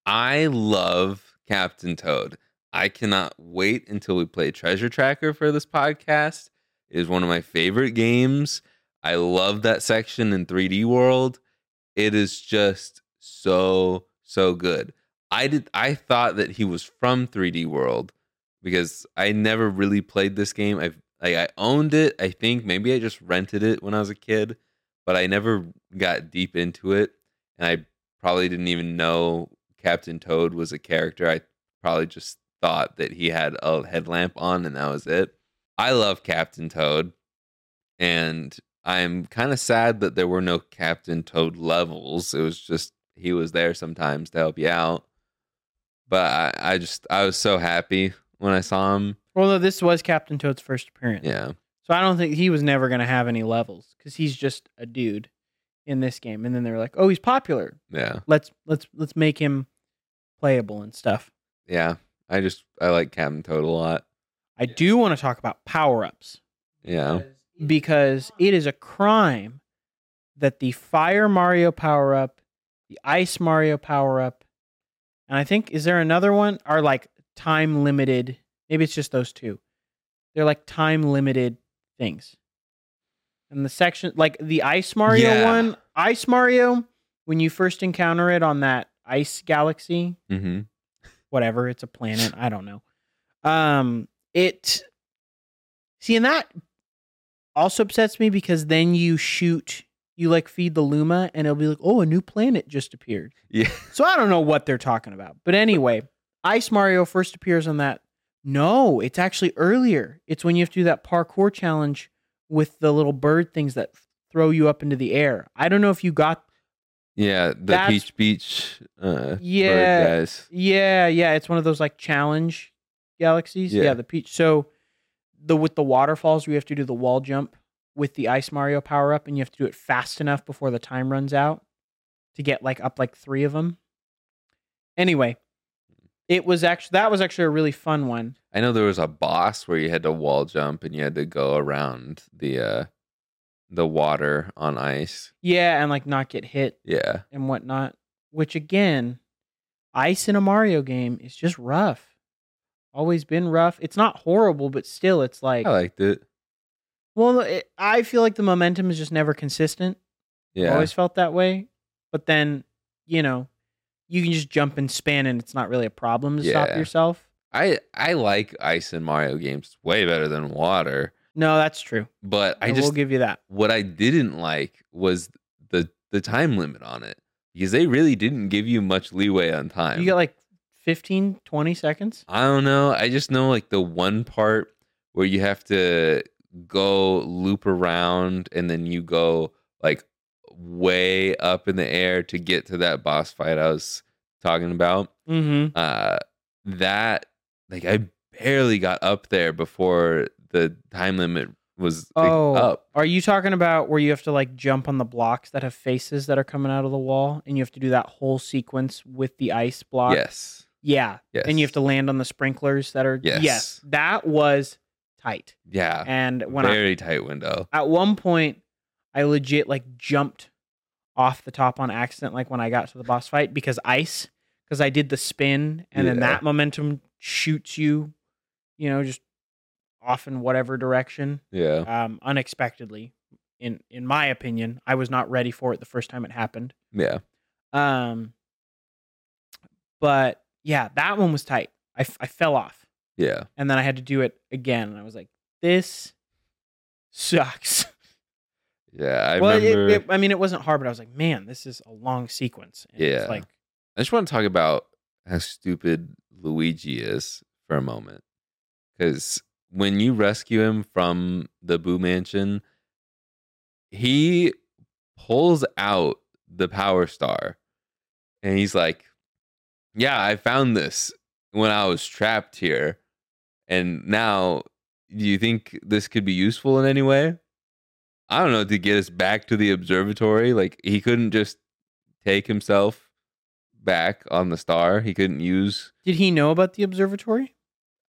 I love Captain Toad. I cannot wait until we play Treasure Tracker for this podcast. It is one of my favorite games. I love that section in 3D World. It is just so so good. I did I thought that he was from 3D World because I never really played this game. I've like I owned it. I think maybe I just rented it when I was a kid, but I never got deep into it and I probably didn't even know Captain Toad was a character. I probably just thought that he had a headlamp on and that was it. I love Captain Toad, and I'm kind of sad that there were no Captain Toad levels. It was just he was there sometimes to help you out. But I, I just I was so happy when I saw him. Well, this was Captain Toad's first appearance. Yeah, So I don't think he was never going to have any levels because he's just a dude in this game. And then they were like, "Oh, he's popular. yeah, Let's let's let's make him playable and stuff." yeah. I just I like Captain Toad a lot. I do want to talk about power ups Yeah, because it is a crime that the Fire Mario power up, the Ice Mario power up, and I think is there another one are like time limited. Maybe it's just those two. They're like time limited things. And the section like the Ice Mario Yeah. one, Ice Mario, when you first encounter it on that ice galaxy, mm-hmm. Whatever it's a planet i don't know. Um it see and that also upsets me because then you shoot you like feed the luma and it'll be like oh a new planet just appeared. Yeah, so i don't know what they're talking about. But anyway ice mario first appears on that. No it's actually earlier. It's when you have to do that parkour challenge with the little bird things that throw you up into the air. I don't know if you got yeah. The That's- Peach Beach, uh, Yeah. guys. Yeah, yeah, it's one of those like challenge galaxies. Yeah, Yeah. the peach. So the with the waterfalls, we have to do the wall jump with the ice Mario power up, and you have to do it fast enough before the time runs out to get like up like three of them. Anyway, it was actually that was actually a really fun one. I know there was a boss where you had to wall jump and you had to go around the uh the water on ice. Yeah, and like not get hit Yeah. and whatnot. Which again, ice in a Mario game is just rough. Always been rough. It's not horrible, but still, it's like I liked it. Well, it, I feel like the momentum is just never consistent. Yeah. Always felt that way. But then, you know, you can just jump and spin and it's not really a problem to stop Yeah. yourself. I I like ice in Mario games way better than water. No, that's true. But I I just will give you that. what I didn't like was the the time limit on it. Because they really didn't give you much leeway on time. You get like 15, 20 seconds. I don't know. I just know like the one part where you have to go loop around and then you go like way up in the air to get to that boss fight I was talking about. Mm-hmm. Uh that like I barely got up there before the time limit was like, Oh, up. are you talking about where you have to like jump on the blocks that have faces that are coming out of the wall, and you have to do that whole sequence with the ice block? Yes. Yeah, Yes. and you have to land on the sprinklers that are. Yes. that was tight. Yeah. And when I Very tight window. at one point, I legit like jumped off the top on accident, like when I got to the boss fight because ice, because I did the spin, and then that momentum shoots you, you know, just off in whatever direction Yeah. um, unexpectedly. In in my opinion, I was not ready for it the first time it happened. Yeah. Um, but yeah, that one was tight. I, f- I fell off, Yeah. and then I had to do it again, and I was like, "This sucks." Yeah. I well, remember it, I mean, it wasn't hard, but I was like, "Man, this is a long sequence." And it's Yeah. like I just want to talk about how stupid Luigi is for a moment. Because when you rescue him from the Boo Mansion, he pulls out the Power Star and he's like, Yeah, I found this when I was trapped here. And now, do you think this could be useful in any way? I don't know, to get us back to the observatory. Like, he couldn't just take himself back on the star. He couldn't use Did he know about the observatory?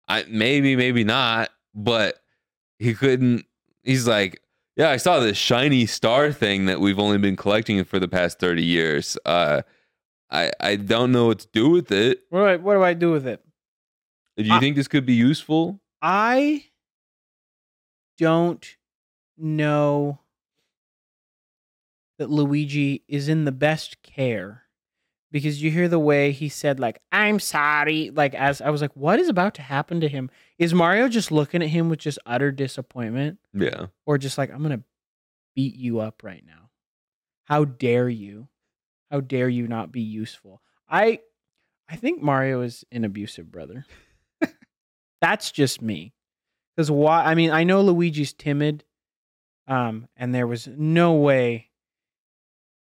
I maybe, maybe not, but he couldn't he's like, Yeah, I saw this shiny star thing that we've only been collecting for the past thirty years. Uh I I don't know what to do with it. What do I, what do I do with it? Do you I- think this could be useful? I don't know that Luigi is in the best care because you hear the way he said like I'm sorry like as I was like what is about to happen to him? Is Mario just looking at him with just utter disappointment? Yeah. or just like I'm going to beat you up right now. How dare you. How dare you not be useful. I I think Mario is an abusive brother. That's just me. Because why? I mean, I know Luigi's timid, um, and there was no way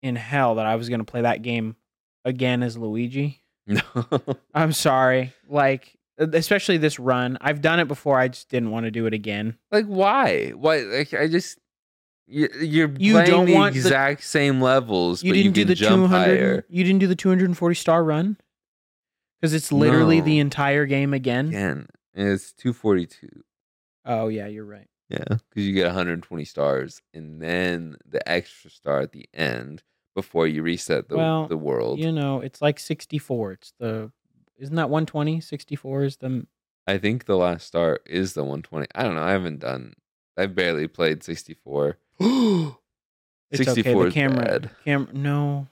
in hell that I was going to play that game again as Luigi. No. I'm sorry, like especially this run. I've done it before. I just didn't want to do it again. like why? Why like I just you- you're You playing don't the want the- exact same levels, You but didn't you do the jump 200. higher. You didn't do the 240 star run because it's literally No. the entire game again. Again, it's two forty two. Oh yeah, you're right. Yeah, because you get 120 stars and then the extra star at the end before you reset the Well, the world. You know, it's like 64. It's the isn't that 120? 64 is the I think the last star is the 120. I don't know. I haven't done. I've barely played 64. It's 64 okay. The camera, bad. camera, no,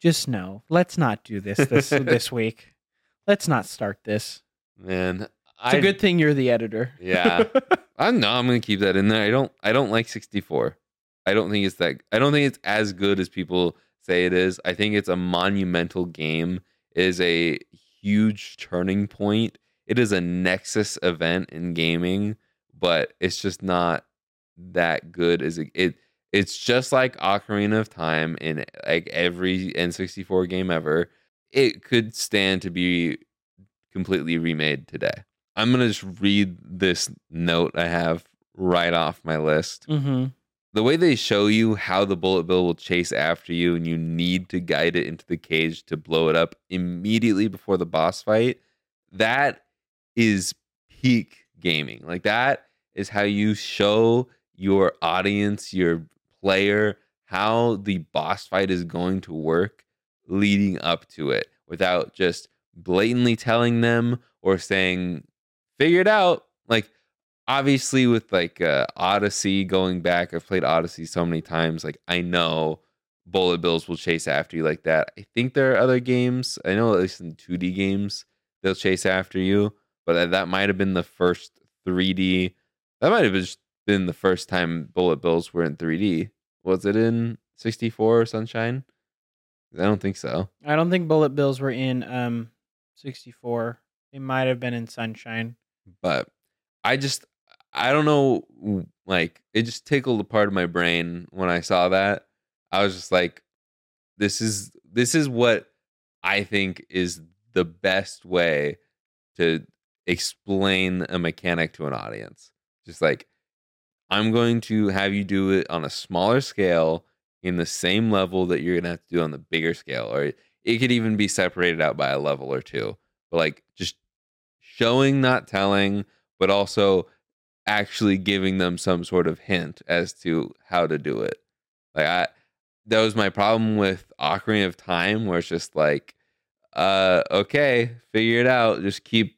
just no. Let's not do this this this week. Let's not start this. Man, It's I a good thing you're the editor. Yeah. I know I'm gonna keep that in there. I don't. I don't like 64. I don't think it's that. I don't think it's as good as people say it is. I think it's a monumental game. It is a huge turning point. It is a nexus event in gaming, but it's just not that good as it. it it's just like Ocarina of Time in like every N64 game ever. It could stand to be completely remade today. I'm gonna just read this note I have right off my list. mm-hmm. The way they show you how the bullet bill will chase after you, and you need to guide it into the cage to blow it up immediately before the boss fight. That is peak gaming. Like that is how you show your audience, your player, how the boss fight is going to work leading up to it without just blatantly telling them or saying, figure it out. Like, obviously with like uh, Odyssey going back, I've played Odyssey so many times. Like I know bullet bills will chase after you like that. I think there are other games. I know at least in 2D games they'll chase after you, but that- that might have been the first 3D. That might have just been the first time bullet bills were in 3D. Was it in 64 Sunshine? I don't think so. I don't think bullet bills were in um 64. They might have been in Sunshine. but I just I don't know like it just tickled a part of my brain when I saw that. I was just like this is this is what I think is the best way to explain a mechanic to an audience. Just like I'm going to have you do it on a smaller scale in the same level that you're going to have to do on the bigger scale or it could even be separated out by a level or two. But like just showing not telling but also actually giving them some sort of hint as to how to do it. Like I that was my problem with Ocarina of Time where it's just like uh okay, figure it out, just keep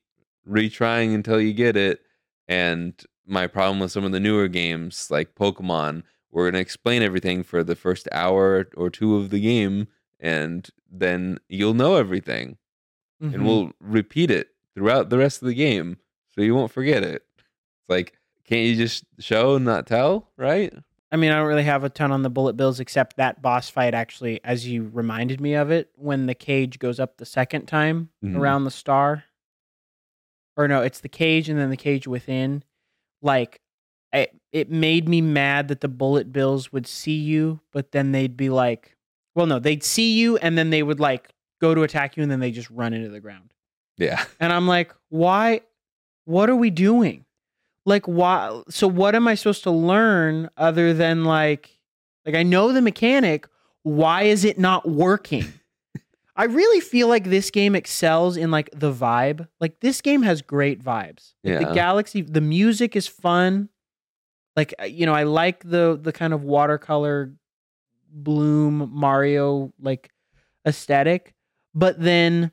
retrying until you get it. And my problem with some of the newer games like Pokemon, we're going to explain everything for the first hour or two of the game and then you'll know everything Mhm. and we'll repeat it throughout the rest of the game so you won't forget it. It's like, can't you just show and not tell, right? I mean, I don't really have a ton on the bullet bills except that boss fight actually, as you reminded me of it, when the cage goes up the second time Mhm. around the star. Or no, it's the cage and then the cage within. Like, I, it made me mad that the bullet bills would see you, but then they'd be like, well, no, they'd see you and then they would like go to attack you and then they just run into the ground. Yeah. And I'm like, why? What are we doing? Like, why? So, what am I supposed to learn other than like, like I know the mechanic. Why is it not working? I really feel like this game excels in like the vibe. Like this game has great vibes. Like, Yeah. The galaxy, the music is fun. Like you know, I like the the kind of watercolor bloom Mario like aesthetic, but then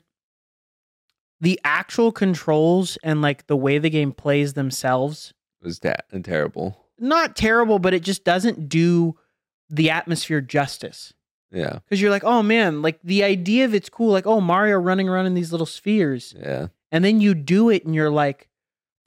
the actual controls and like the way the game plays themselves was ta- terrible. not terrible but it just doesn't do the atmosphere justice Yeah. because you're like oh man like the idea of it's cool like oh mario running around in these little spheres Yeah. and then you do it and you're like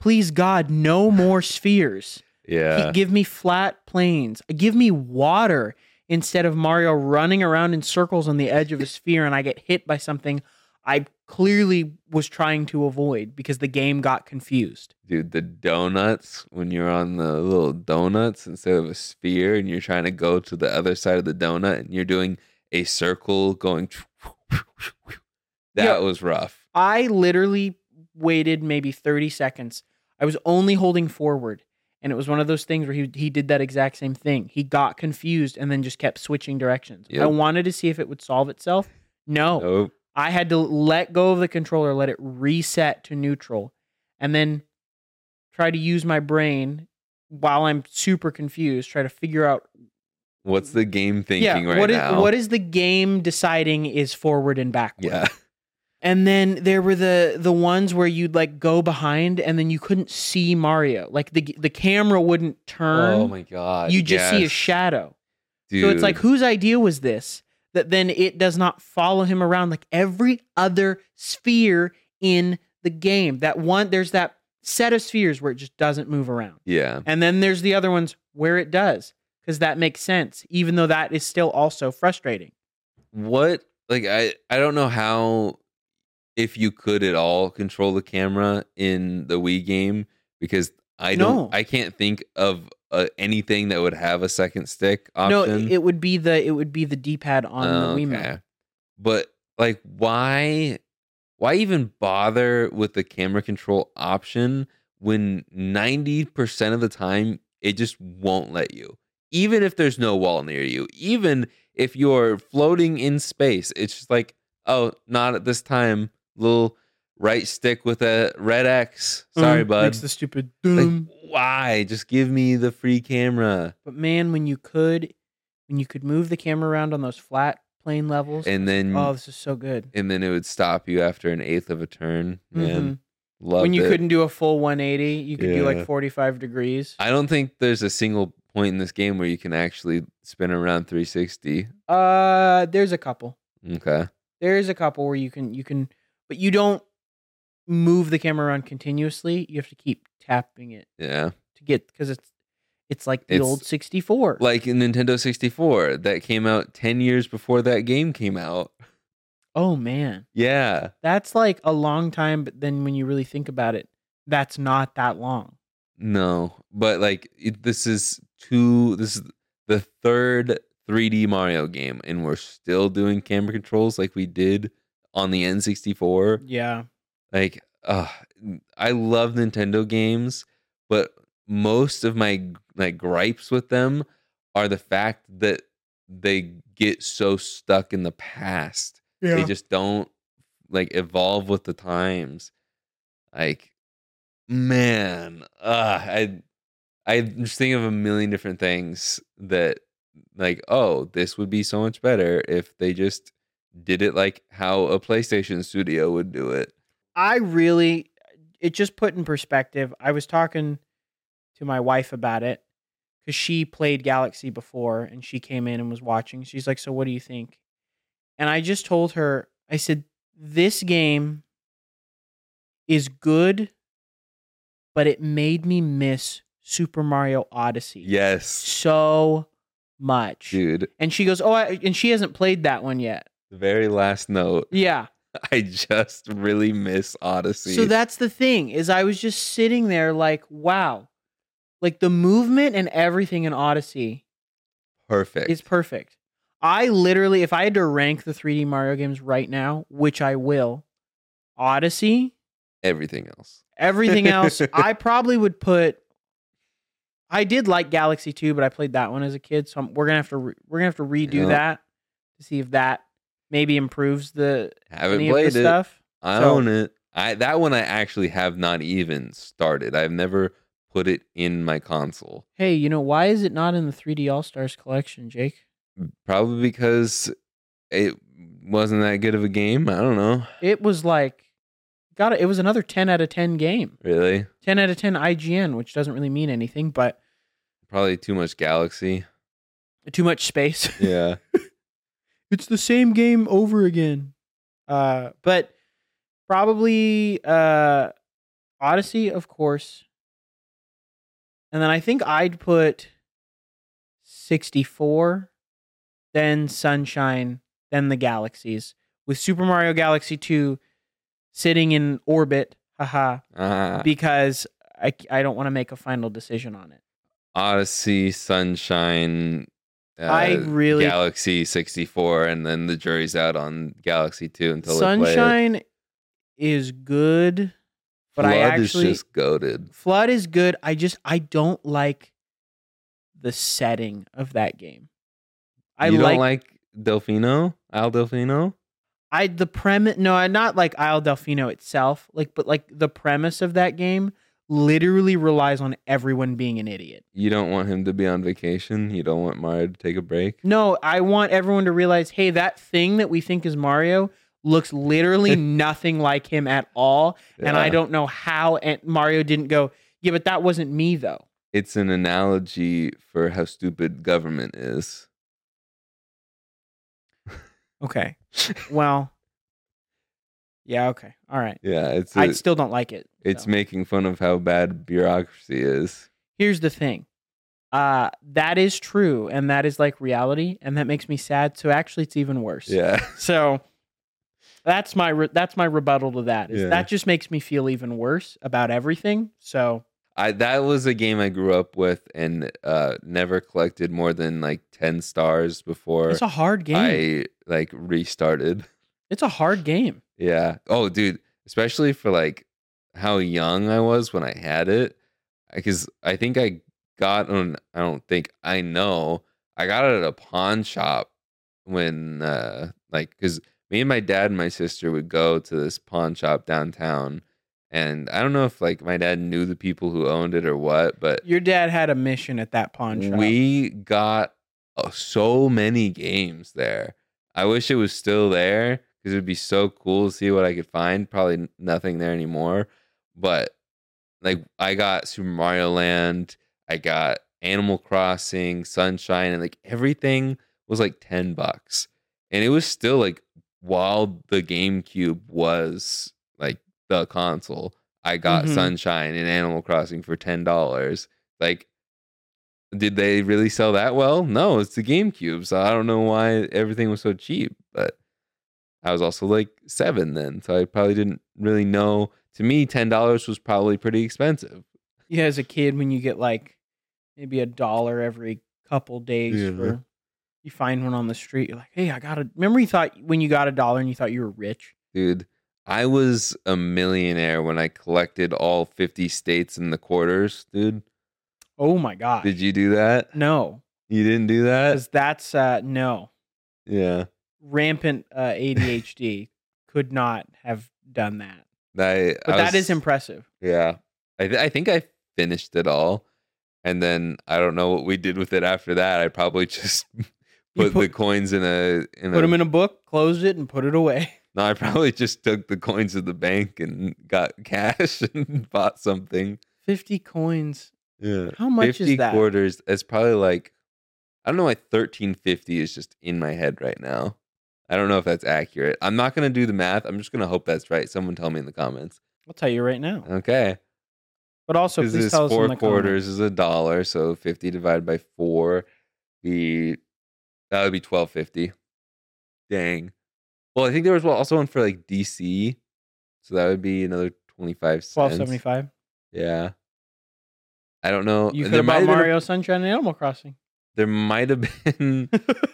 please god no more spheres Yeah. Give me flat planes. give me water instead of mario running around in circles on the edge of a sphere and i get hit by something i clearly was trying to avoid because the game got confused Dude, the donuts, when you're on the little donuts instead of a sphere and you're trying to go to the other side of the donut and you're doing a circle going, that Yeah. was rough. I literally waited maybe 30 seconds. I was only holding forward. And it was one of those things where he, he did that exact same thing. He got confused and then just kept switching directions. I wanted to see if it would solve itself. No. Nope. I had to let go of the controller, let it reset to neutral, and then try to use my brain while I'm super confused, try to figure out What's the game thinking yeah, right what is now? what is the game deciding is forward and backward. yeah. And then there were the the ones where you'd like go behind and then you couldn't see Mario. Like the the camera wouldn't turn. Oh my god. you just see a shadow. Dude. So it's like whose idea was this? That then it does not follow him around like every other sphere in the game. That one there's that set of spheres where it just doesn't move around. Yeah. And then there's the other ones where it does because that makes sense even though that is still also frustrating. What like I I don't know how if you could at all control the camera in the Wii game because I don't No. I can't think of uh, anything that would have a second stick No, it would be the it would be the D-pad on the Wiimote. Okay. But like why why even bother with the camera control option when 90% of the time it just won't let you. Even if there's no wall near you, even if you're floating in space, it's just like, oh, not at this time. Little right stick with a red X. Sorry, Mm, bud. Makes the stupid like, doom. why? Just give me the free camera. but man, when you could, when you could move the camera around on those flat plane levels, And then oh, this is so good. and then it would stop you after an eighth of a turn. Man. Mhm. Loved when you it. couldn't do a full 180, you could do like 45 degrees. I don't think there's a single point in this game where you can actually spin around 360. Uh, there's a couple. Okay. There's a couple where you can you can, but you don't move the camera around continuously. You have to keep tapping it Yeah. to get because it's it's like the It's old 64. Like in Nintendo 64 that came out 10 years before that game came out. oh man, Yeah. that's like a long time. But then when you really think about it, that's not that long. No, but like it, this is two this is the third 3D Mario game and we're still doing camera controls like we did on the N64. Yeah, Like uh I love Nintendo games, but most of my like gripes with them are the fact that they get so stuck in the past. They just don't like evolve with the times. Like man, uh I I just think of a million different things that like, oh, this would be so much better if they just did it like how a PlayStation studio would do it. I really, it just put in perspective. I was talking to my wife about it because she played Galaxy before and she came in and was watching. She's like, So what do you think? And I just told her, I said, This game is good, but it made me miss Super Mario Odyssey Yes, so much. dude. And she goes, Oh, I, and she hasn't played that one yet. The very last note. Yeah. I just really miss Odyssey. So that's the thing is I was just sitting there like, wow. Like the movement and everything in Odyssey perfect. is perfect. I literally if I had to rank the 3D Mario games right now, which I will, Odyssey, Everything else. everything else, I probably would put I did like Galaxy 2, but I played that one as a kid, so I'm, we're going to have to re, we're going to have to redo Yeah. that to see if that maybe improves the Haven't any of played the it. stuff. I So- own it. I that one I actually have not even started. I've never put it in my console. Hey, you know why is it not in the 3D All Stars collection, Jake? Mm, probably because it wasn't that good of a game. I don't know. It was like got it. It was another 10 out of 10 game. Really? 10 out of 10 IGN, which doesn't really mean anything, but Probably too much Galaxy. too much space. Yeah. it's the same game over again. Uh, but probably uh, Odyssey, of course. And then I think I'd put 64, then Sunshine, then the Galaxies, with Super Mario Galaxy 2 sitting in orbit. Haha. Ah, because I, I don't want to make a final decision on it. Odyssey, Sunshine, uh, I really- Galaxy 64, and then the jury's out on Galaxy 2 until they play it. Sunshine is good, but I actually is just goaded. Flood is good. I just I don't like the setting of that game. I you like, don't like Delfino? Isle Delfino? I the premise. No, I not like Isle Delfino itself. Like, but like the premise of that game literally relies on everyone being an idiot. You don't want him to be on vacation? You don't want Mario to take a break? No, I want everyone to realize, hey, that thing that we think is Mario looks literally nothing like him at all. And I don't know how and Mario didn't go, yeah, but that wasn't me though. It's an analogy for how stupid government is. Okay. Well, yeah, okay. All right. Yeah, it's I a, still don't like it. it's so. making fun of how bad bureaucracy is. Here's the thing. Uh that is true and that is like reality and that makes me sad. So actually it's even worse. Yeah. So that's my re- that's my rebuttal to that. Is Yeah. that just makes me feel even worse about everything. So I that was a game I grew up with and uh never collected more than like 10 stars before it's a hard game. I like restarted. it's a hard game. Yeah. Oh, dude, especially for like how young I was when I had it, because I think I got on. I don't think I know. I got it at a pawn shop when, uh like, because me and my dad and my sister would go to this pawn shop downtown, and I don't know if like my dad knew the people who owned it or what, but Your dad had a mission at that pawn shop. we got uh, so many games there. I wish it was still there because it would be so cool to see what I could find. Probably nothing there anymore. but like I got Super Mario Land, I got Animal Crossing, Sunshine, and like everything was like 10 bucks. And it was still like while the GameCube was like the console, I got Mhm. Sunshine and Animal Crossing for $10. Like did they really sell that well? No, it's the GameCube. So I don't know why everything was so cheap, I was also like 7 then, so I probably didn't really know. To me, $10 was probably pretty expensive. Yeah, as a kid, when you get like maybe a dollar every couple days Yeah. for you find one on the street, you're like, hey, I got a. Remember, you thought when you got a dollar and you thought you were rich. Dude, I was a millionaire when I collected all 50 states in the quarters, dude. Oh my god! Did you do that? No, You didn't do that? because that's uh no Yeah. Rampant uh, ADHD could not have done that. I, But I that is was- impressive. Yeah. I, th- I think I finished it all. And then I don't know what we did with it after that. I probably just put, put- the coins in a in Put a them in a book, closed it, and put it away. No, I probably just took the coins to the bank and got cash and bought something. Fifty coins. Yeah. How much 50 is that? quarters. It's probably like I don't know why 1350 is just in my head right now. I don't know if that's accurate. I'm not gonna do the math. I'm just gonna hope that's right. Someone tell me in the comments. I'll tell you right now. Okay. But also, please tell us in the quarters comments. is a dollar, so 50 divided by four be that would be 1250. Dang. Well, I think there was also one for like DC. So that would be another 25 cents. Twelve seventy five. Yeah. I don't know. You could have bought been a- Mario Sunshine and Animal Crossing. There might have been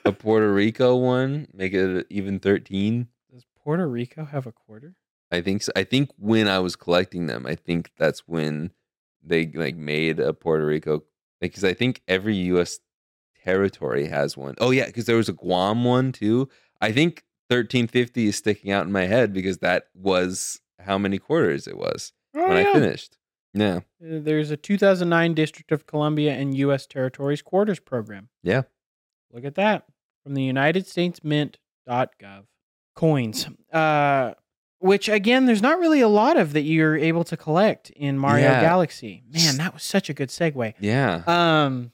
a Puerto Rico one, make it even 13. Does Puerto Rico have a quarter? I think so. I think when I was collecting them, I think that's when they like made a Puerto Rico because I think every US territory has one. Oh yeah, because there was a Guam one too. I think 1350 is sticking out in my head because that was how many quarters it was Oh, when I oh, finished. Yeah. Uh, There's a 2009 District of Columbia and U.S. Territories Quarters Program. Yeah. Look at that from the United States Mint.gov. Coins, uh, which again, there's not really a lot of that you're able to collect in Mario Yeah. Galaxy. Man, that was such a good segue. Yeah. Um,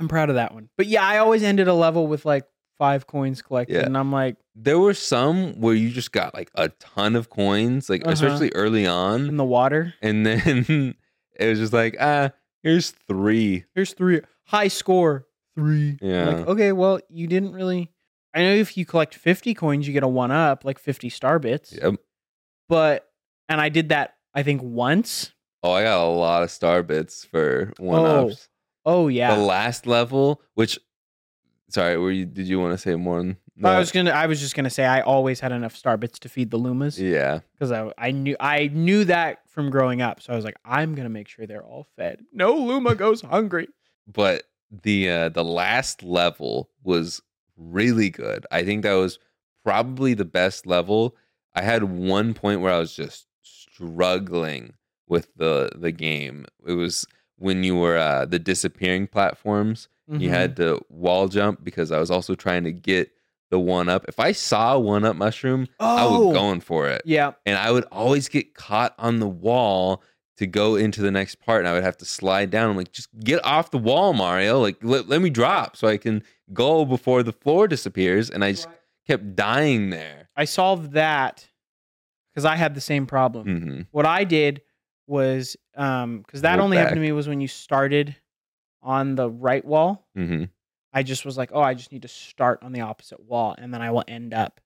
I'm proud of that one. But yeah, I always ended a level with like five coins collected, Yeah. and I'm like, there were some where you just got like a ton of coins, like Uh-huh. especially early on. in the water. and then it was just like ah here's three Here's three high score three. Yeah. Like, okay, well, you didn't really. I know if you collect 50 coins, you get a one up, like 50 star bits. yep But and I did that I think once. oh i got a lot of star bits for one ups Oh yeah. the last level which sorry were you did you want to say more than I was gonna. I was just gonna say I always had enough star bits to feed the Lumas yeah because I, I knew I knew that from growing up. So I was like, I'm gonna make sure they're all fed. No Luma goes hungry. but the uh the last level was really good i think that was probably the best level i had one point where i was just struggling with the the game it was when you were uh the disappearing platforms you Mhm. had to wall jump because i was also trying to get the one up if i saw a one up mushroom i Oh. was going for it Yeah. and I would always get caught on the wall to go into the next part, and I would have to slide down. I'm like, just get off the wall, Mario! Like, let, let me drop so I can go before the floor disappears. And I just kept dying there. I solved that because I had the same problem. hmm What I did was um because that Roll only happened to me was when you started on the right wall. hmm I just was like, oh, I just need to start on the opposite wall, and then I will end up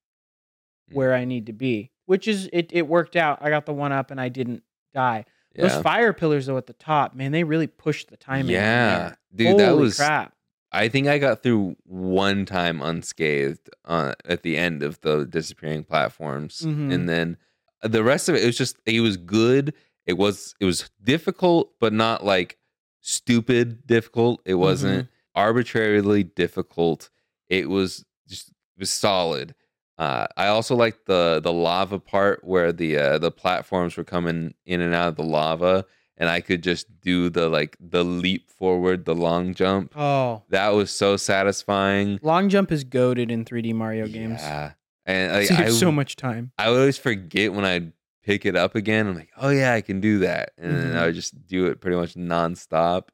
Mm. where I need to be. Which is it. It worked out. I got the one up, and I didn't die. Yeah, Those fire pillars though at the top, man, they really pushed the timing. yeah, dude, Holy that was. crap. I think I got through one time unscathed uh, at the end of the disappearing platforms, Mhm. and then the rest of it, it was just it was good. It was it was difficult, but not like stupid difficult. It wasn't arbitrarily difficult. It was just it was solid. Uh, I also liked the the lava part where the uh, the platforms were coming in and out of the lava, and I could just do the like the leap forward, the long jump. Oh, That was so satisfying. long jump is goaded in 3D Mario games. Yeah. And like, I, so much time. I would always forget when I'd pick it up again. I'm like, oh yeah, I can do that, and then I mm-hmm. would just do it pretty much nonstop.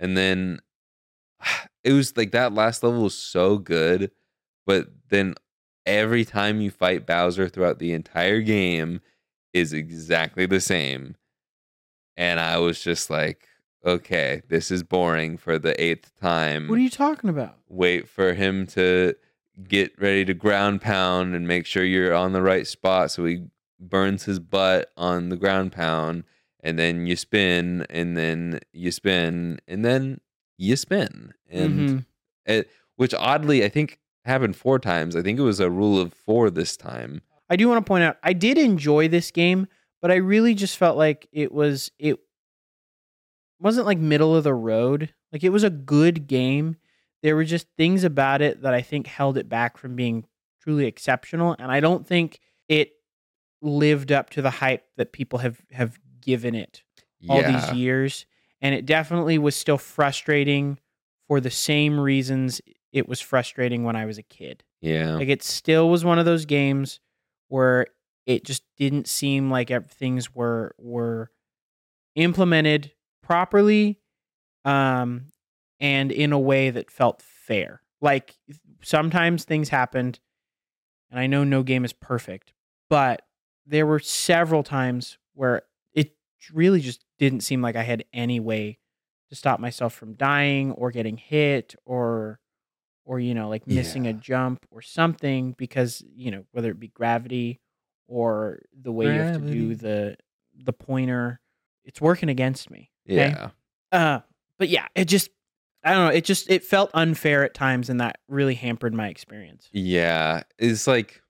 And then it was like that last level was so good, but then every time you fight Bowser throughout the entire game is exactly the same. And I was just like, okay, this is boring for the eighth time. What are you talking about? Wait for him to get ready to ground pound and make sure you're on the right spot so he burns his butt on the ground pound and then you spin and then you spin and then you spin and Mhm. it, which oddly I think happened four times. I think it was a rule of four this time. I do want to point out I did enjoy this game, but I really just felt like it was it wasn't like middle of the road. Like it was a good game. There were just things about it that I think held it back from being truly exceptional, and I don't think it lived up to the hype that people have have given it all yeah. these years. And it definitely was still frustrating for the same reasons it was frustrating when I was a kid. Yeah. Like it still was one of those games where it just didn't seem like things were were implemented properly um and in a way that felt fair. Like sometimes things happened and I know no game is perfect, but there were several times where it really just didn't seem like I had any way to stop myself from dying or getting hit or or you know like missing a jump or something because you know whether it be gravity or the way you have to do the the pointer it's working against me okay? Yeah. uh but yeah it just i don't know it just it felt unfair at times and that really hampered my experience Yeah. It's like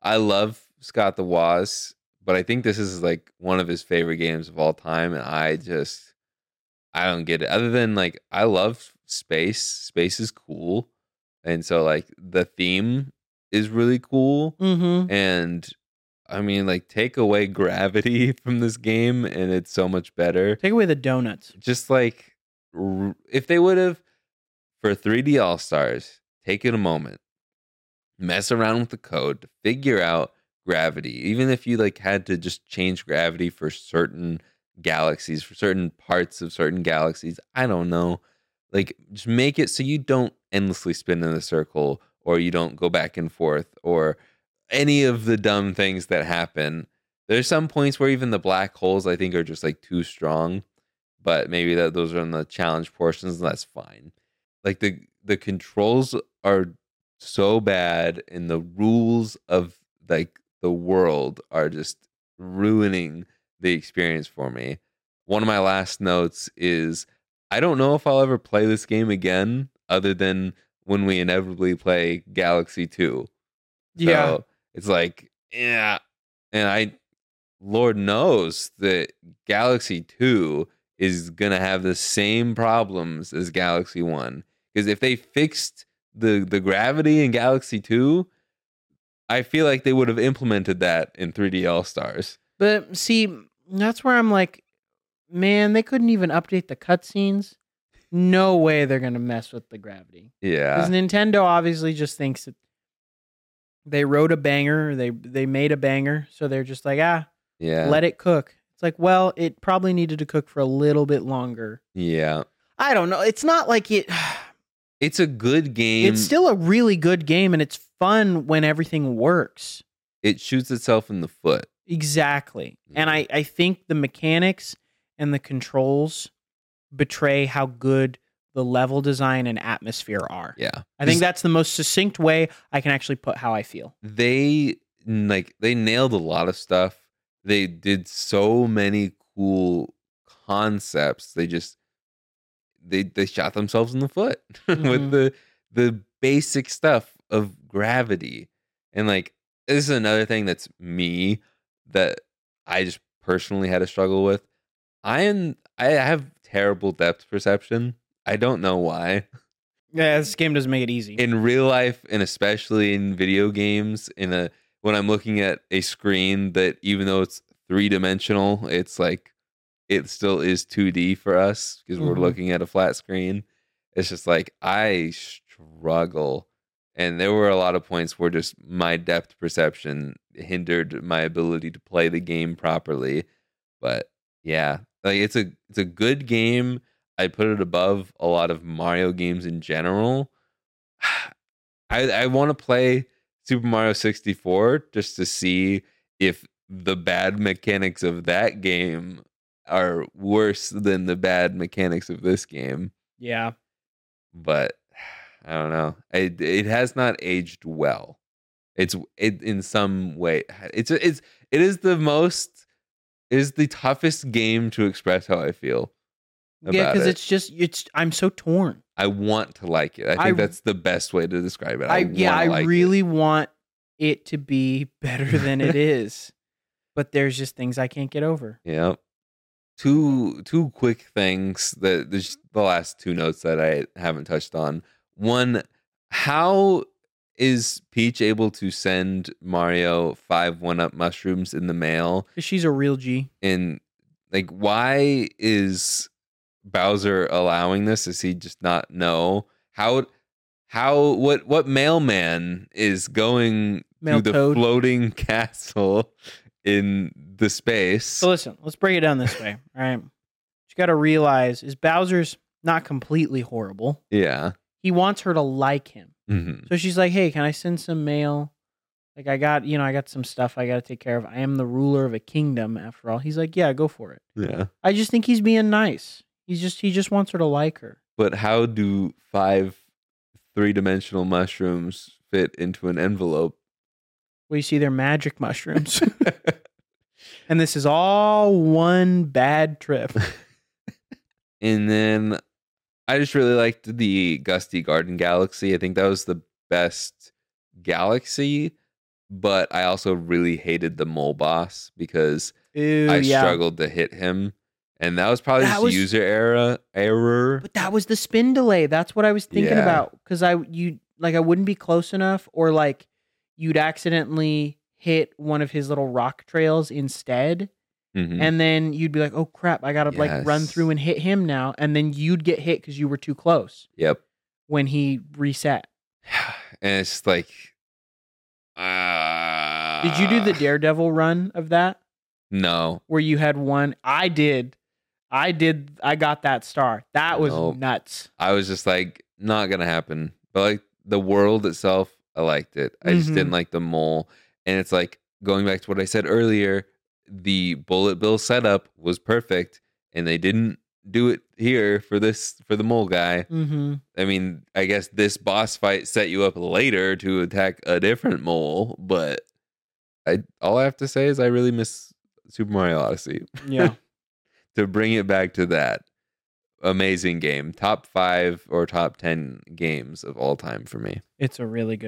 I love Scott the Woz, but I think this is like one of his favorite games of all time. And I just I don't get it. Other than like I love space. Space is cool. And so like the theme is really cool. mm-hmm And I mean like take away gravity from this game and it's so much better. take away the donuts just like r- if they would have for 3D All Stars taken a moment, mess around with the code to figure out gravity, even if you like had to just change gravity for certain galaxies, for certain parts of certain galaxies, I don't know. Like just make it so you don't endlessly spin in a circle or you don't go back and forth or any of the dumb things that happen. There's some points where even the black holes I think are just like too strong but maybe that those are in the challenge portions and that's fine like the the controls are so bad and the rules of like the world are just ruining the experience for me one of my last notes is i don't know if i'll ever play this game again other than when we inevitably play galaxy 2 yeah so it's like, yeah. And I, Lord knows that Galaxy 2 is going to have the same problems as Galaxy 1. Because if they fixed the, the gravity in Galaxy 2, I feel like they would have implemented that in 3D All Stars. but see that's where i'm like man they couldn't even update the cutscenes no way they're gonna mess with the gravity Yeah. Because Nintendo obviously just thinks that they wrote a banger, they they made a banger, so they're just like, ah, Yeah. let it cook. It's like, well, it probably needed to cook for a little bit longer. yeah. I don't know. It's not like it. It's a good game. It's still a really good game, and it's fun when everything works. it shoots itself in the foot. Exactly. And. I mm-hmm. I think the mechanics and the controls betray how good the level design and atmosphere are. Yeah. I think that's the most succinct way I can actually put how I feel. they like they nailed a lot of stuff. They did so many cool concepts. They just they they shot themselves in the foot Mhm. with the the basic stuff of gravity. And like this is another thing that's me that I just personally had a struggle with. I am I have terrible depth perception. I don't know why Yeah, this game doesn't make it easy. in real life and especially in video games in a when i'm looking at a screen that even though it's three dimensional it's like it still is 2d for us because we're Mhm. looking at a flat screen it's just like i struggle And there were a lot of points where just my depth perception hindered my ability to play the game properly. But yeah, like it's a it's a good game. I put it above a lot of Mario games in general. I I want to play Super Mario 64 just to see if the bad mechanics of that game are worse than the bad mechanics of this game. Yeah. But I don't know. It it has not aged well. It's it in some way. It's it's it is the most it is the toughest game to express how I feel. Yeah, because it. it's just it's I'm so torn. I want to like it. I think I- that's the best way to describe it. I, I, yeah, I like it. really want it to be better than it is. But there's just things I can't get over. Yep. Two two quick things that the last two notes that I haven't touched on. One, how is Peach able to send Mario five one up mushrooms in the mail? Because she's a real G. And like why is Bowser allowing this? Does he just not know? How how what what mailman is going Mail to the toad. floating castle in the space? So listen, let's break it down this way. All right. What you got to realize is Bowser's not completely horrible. yeah. He wants her to like him. hmm So she's like, "Hey, can I send some mail? Like I got, you know, I got some stuff I got to take care of. I am the ruler of a kingdom after all." He's like, "Yeah, go for it." Yeah. I just think he's being nice. He's just he just wants her to like her. But how do five three dimensional mushrooms fit into an envelope? Well, you see, they're magic mushrooms, and this is all one bad trip. and then I just really liked the Gusty Garden Galaxy. I think that was the best galaxy, but I also really hated the mole boss because Ooh, I yeah. struggled to hit him. And that was probably That just was- user error error. But that was the spin delay. That's what I was thinking Yeah. about because I you like I wouldn't be close enough, or like you'd accidentally hit one of his little rock trails instead, Mhm. and then you'd be like, "Oh crap, I gotta like run through and hit him now," and then you'd get hit because you were too close Yep. when he reset. And it's like uh, Did you do the Daredevil run of that No. where you had one? I did. I did. I got that star. That was Nope. nuts. I was just like, not gonna happen. But like the world itself, I liked it. I just Mhm. didn't like the mole. And it's like going back to what I said earlier, the bullet bill setup was perfect, and they didn't do it here for this for the mole guy. Mm-hmm. I mean, I guess this boss fight set you up later to attack a different mole, but I all I have to say is I really miss Super Mario Odyssey. Yeah. to bring it back to that amazing game top five or top 10 games of all time for me it's a really good.